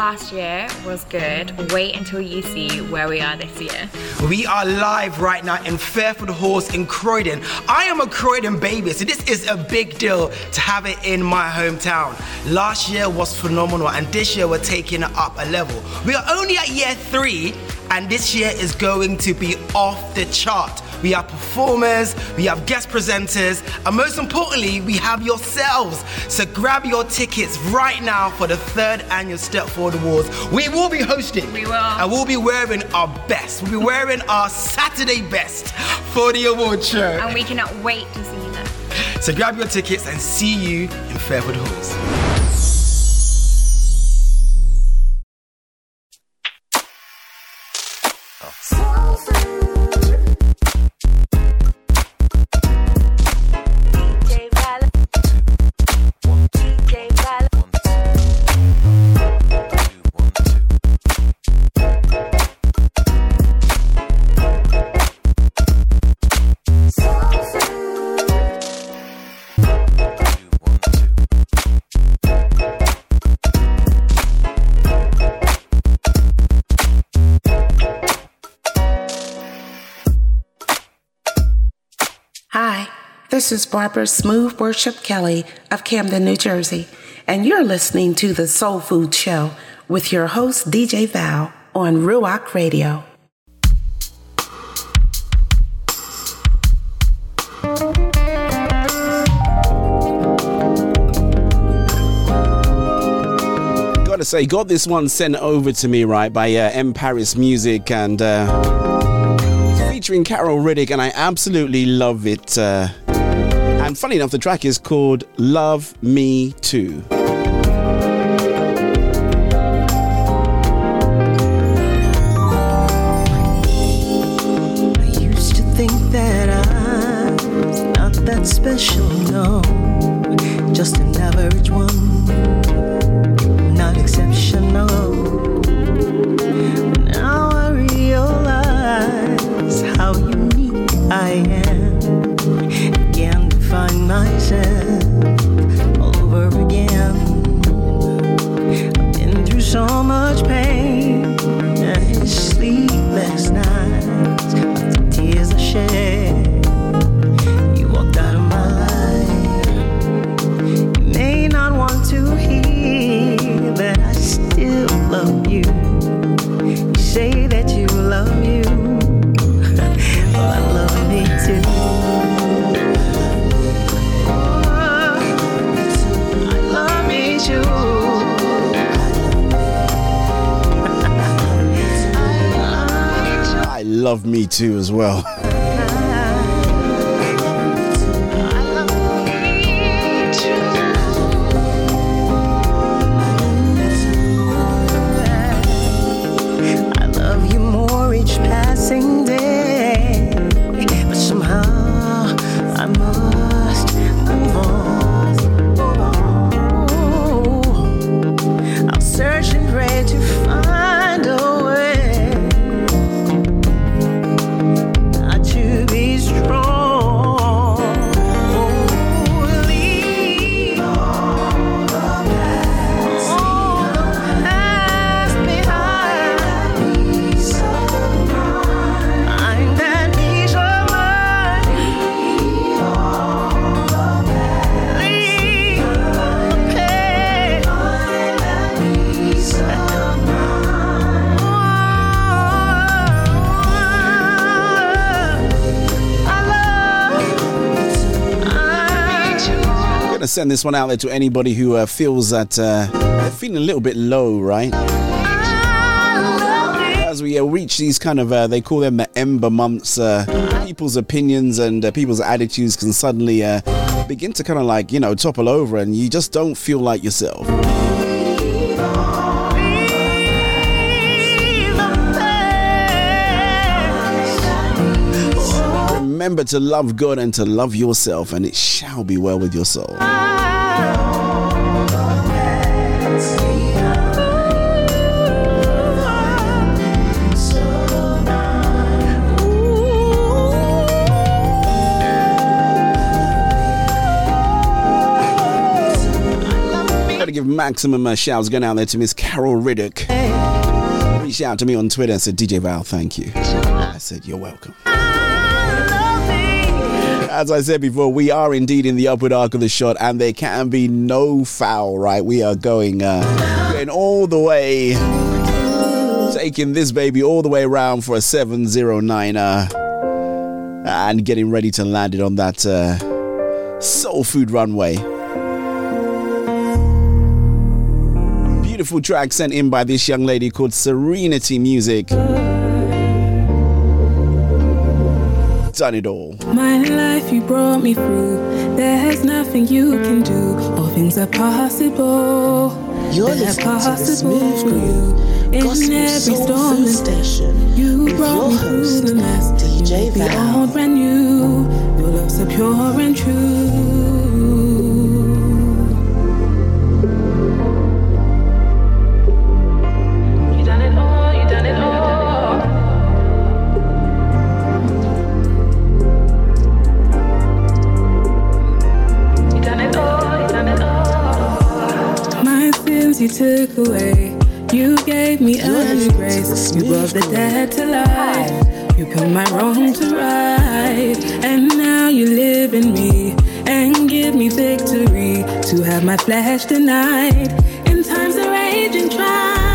Last year was good, wait until you see where we are this year. We are live right now in Fairfield Halls in Croydon. I am a Croydon baby, so this is a big deal to have it in my hometown. Last year was phenomenal, and this year we're taking it up a level. We are only at year three, and this year is going to be off the chart. We have performers, we have guest presenters, and most importantly, we have yourselves. So grab your tickets right now for the third annual Step Forward Awards. We will be hosting. We will. And we'll be wearing our best. We'll be wearing our Saturday best for the award show. And we cannot wait to see you there. So grab your tickets and see you in Fairfield Halls. This is Barbara Smooth Worship Kelly of Camden, New Jersey, and you're listening to The Soul Food Show with your host, DJ Val, on Ruach Radio. Gotta say, got this one sent over to me, right, by uh, M Paris Music and uh, featuring Carol Riddick, and I absolutely love it. Uh, and funny enough, the track is called Love Me Too. Love me too as well. this one out there to anybody who uh, feels that uh, feeling a little bit low, right? As we uh, reach these kind of, uh, they call them the ember months, uh, people's opinions and uh, people's attitudes can suddenly begin to kind of like, you know, topple over and you just don't feel like yourself. Remember to love God and to love yourself, and it shall be well with your soul. Maximum uh, shouts going out there to Miss Carol Riddick. Reached out to me on Twitter and said, DJ Val, thank you. I said, You're welcome. As I said before, we are indeed in the upward arc of the shot, and there can be no foul, right? We are going, uh, going all the way, taking this baby all the way around for a 709er, and getting ready to land it on that uh, soul food runway. Beautiful track sent in by this young lady called Serenity Music. Done it all. My life you brought me through. There's nothing you can do. All things are possible. You're They're listening to the possible Smooth for Groove you. In Gospel every Soul storm Food Station you with brought your me through host, the mess. DJ You make me Val. all brand new. Your love's so pure and true. You took away. You gave me a new grace. You brought the dead to life. You put my wrong to right. And now you live in me and give me victory to have my flesh denied. In times of rage and trials.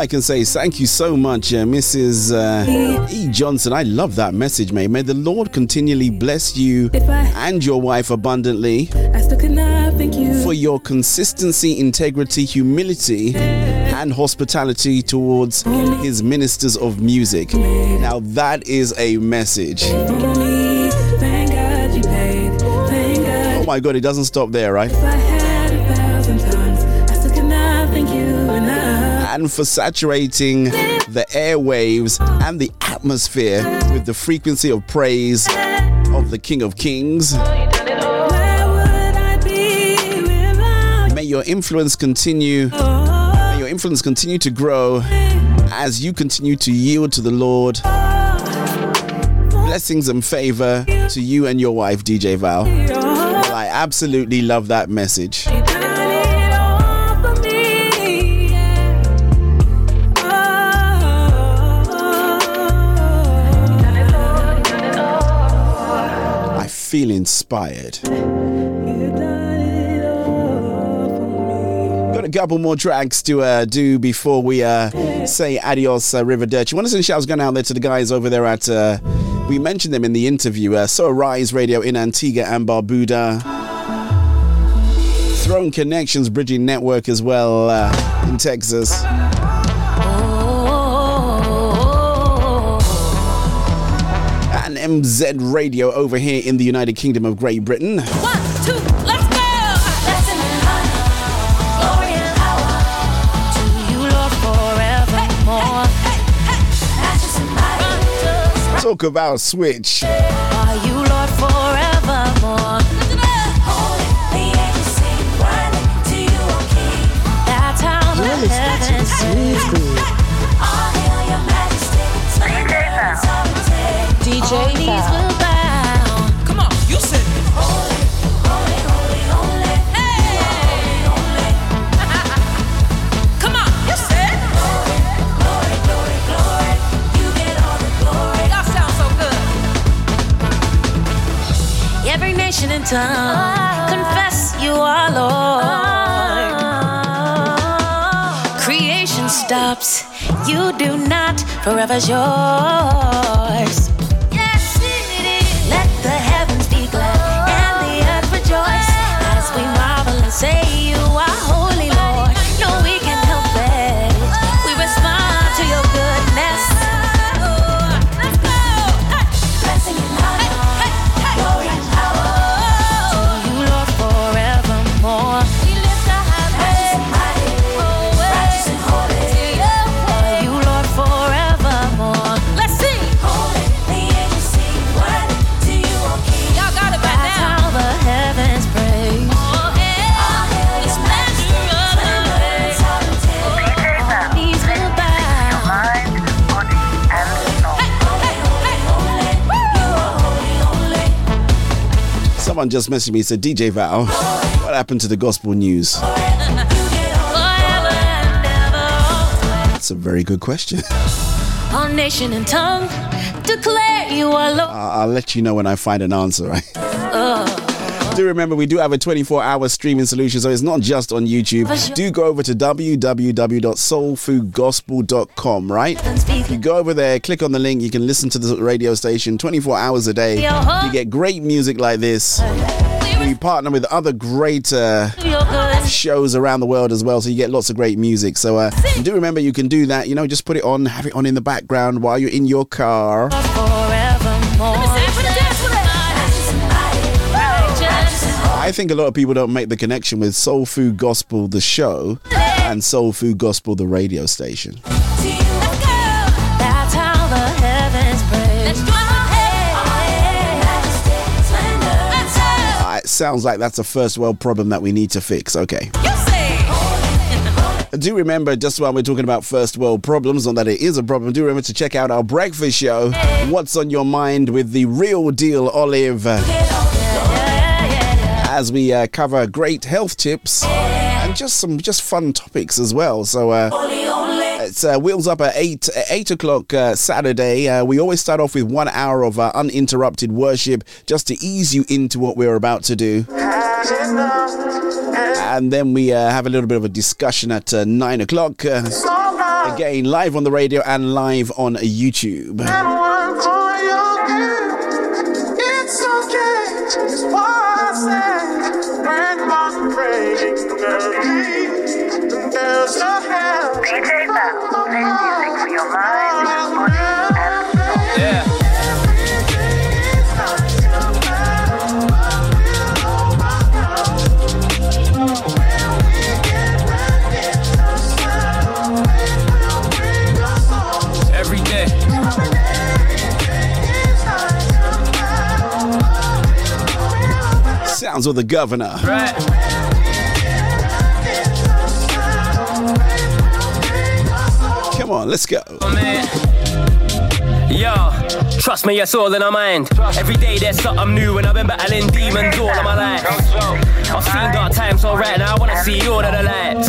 I can say thank you so much, uh, Mrs. Uh, E. Johnson. I love that message, mate. May the Lord continually bless you and your wife abundantly I still could not thank you. for your consistency, integrity, humility, and hospitality towards his ministers of music. Now, that is a message. For me. Thank God you paid. Thank God Oh my God, it doesn't stop there, right? And for saturating the airwaves and the atmosphere with the frequency of praise of the King of Kings. May your influence continue. May your influence continue to grow as you continue to yield to the Lord. Blessings and favor to you and your wife, DJ Val. Well, I absolutely love that message. Feel inspired. Got a couple more tracks to uh, do before we uh, say adios, uh, River Dutch. Want to send shouts going out there to the guys over there at. Uh, we mentioned them in the interview. Uh, so Rise Radio in Antigua and Barbuda. Throne Connections Bridging Network as well uh, in Texas. And MZ Radio over here in the United Kingdom of Great Britain. One, two, let's go. Blessing and honor, Nation and tongue confess you are Lord. Creation stops, you do not, forever's yours. Someone just messaged me said, DJ Val, what happened to the gospel news? That's a very good question. All nation and tongue declare you are I'll let you know when I find an answer, right? Do remember we do have a 24 hour streaming solution, so it's not just on YouTube. Do go over to www.soulfoodgospel.com, right? You go over there, click on the link, you can listen to the radio station 24 hours a day. You get great music like this. We partner with other great uh, shows around the world as well, so you get lots of great music. So uh, do remember you can do that. You know, just put it on, have it on in the background while you're in your car. I think a lot of people don't make the connection with Soul Food Gospel, the show, and Soul Food Gospel, the radio station. Uh, it sounds like that's a first world problem that we need to fix. Okay. Do remember, just while we're talking about first world problems, not that it is a problem, do remember to check out our breakfast show, What's on Your Mind with the Real Deal Olive, as we uh, cover great health tips and just some just fun topics as well. So, uh, it's uh, wheels up at eight at eight o'clock uh, Saturday. Uh, we always start off with one hour of uh, uninterrupted worship, just to ease you into what we're about to do. And then we uh, have a little bit of a discussion at uh, nine o'clock. Uh, again, live on the radio and live on YouTube. It's okay, it's what I say Sounds of the governor. Right. On, let's go. Yo, trust me, it's all in our mind. Every day there's something new, and I've been battling demons all of my life. I've seen dark times, so right now I wanna see all of the lights.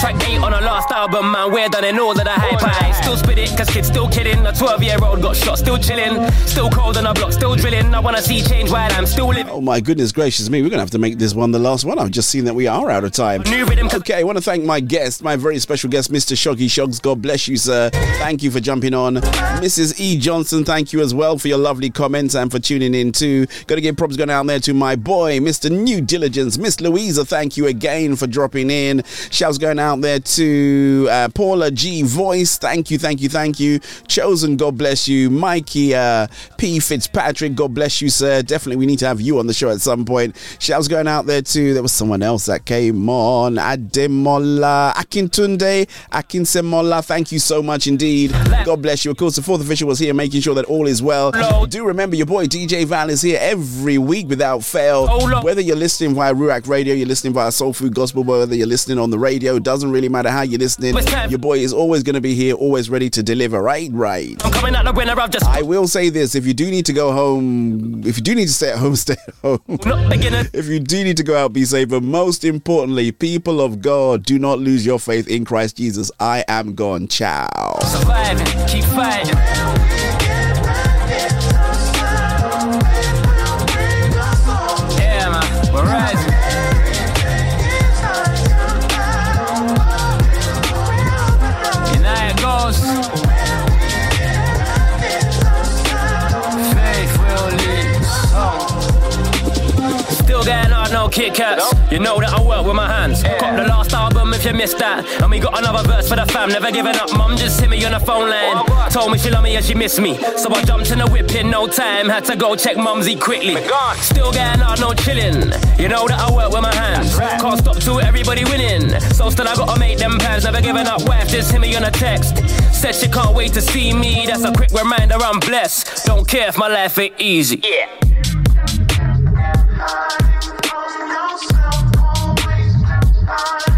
Track 8 on the last album, man, we're done in all of the hype. I still spit it, cause kids still kidding. A 12 year old got shot, still chilling. Still cold on the block, still drilling. I wanna see change while I'm still living. Oh my goodness gracious me, we're gonna have to make this one the last one. I've just seen that we are out of time. Okay, I want to thank my guest, my very special guest, Mr. Shoggy Shoggz. God bless you, sir. Thank you for jumping on. Mrs. E. Johnson, thank you as well for your lovely comments and for tuning in too. Gotta give props going out there to my boy, Mr. New Diligence. Miss Louisa, thank you again for dropping in. Shouts going out there to uh, Paula G. Voice. Thank you, thank you, thank you. Chosen, God bless you. Mikey uh, P. Fitzpatrick, God bless you, sir. Definitely, we need to have you on the show at some point. Shouts going out there too. There was someone else that came on. Ademola Akintunde Akinsemola. Thank you so much indeed. God bless you. Of course, the fourth official was here making sure that all is well. Do remember your boy DJ Val is here every week without fail. Whether you're listening via Ruach Radio, you're listening via Soul Food Gospel, whether you're listening on the radio, doesn't really matter how you're listening. Your boy is always going to be here, always ready to deliver. Right, right. I'm coming out the winner, I've just I will say this: if you do need to go home, if you do need to stay at home, stay at home. if you do need to go out, be safe. But most importantly, people of God, do not lose your faith in Christ Jesus. I am gone. Ciao. surviving, keep fighting. No Kit Kats. You know that I work with my hands. Got the last album if you missed that. And we got another verse for the fam, never giving up. Mum just hit me on the phone line. Told me she love me and she miss me. So I jumped in the whip in no time. Had to go check mumsy quickly. Still getting hard, no chilling. You know that I work with my hands. Can't stop till everybody winning. So still I gotta make them plans. Never giving up. Wife just hit me on a text. Said she can't wait to see me. That's a quick reminder I'm blessed. Don't care if my life ain't easy. Yeah all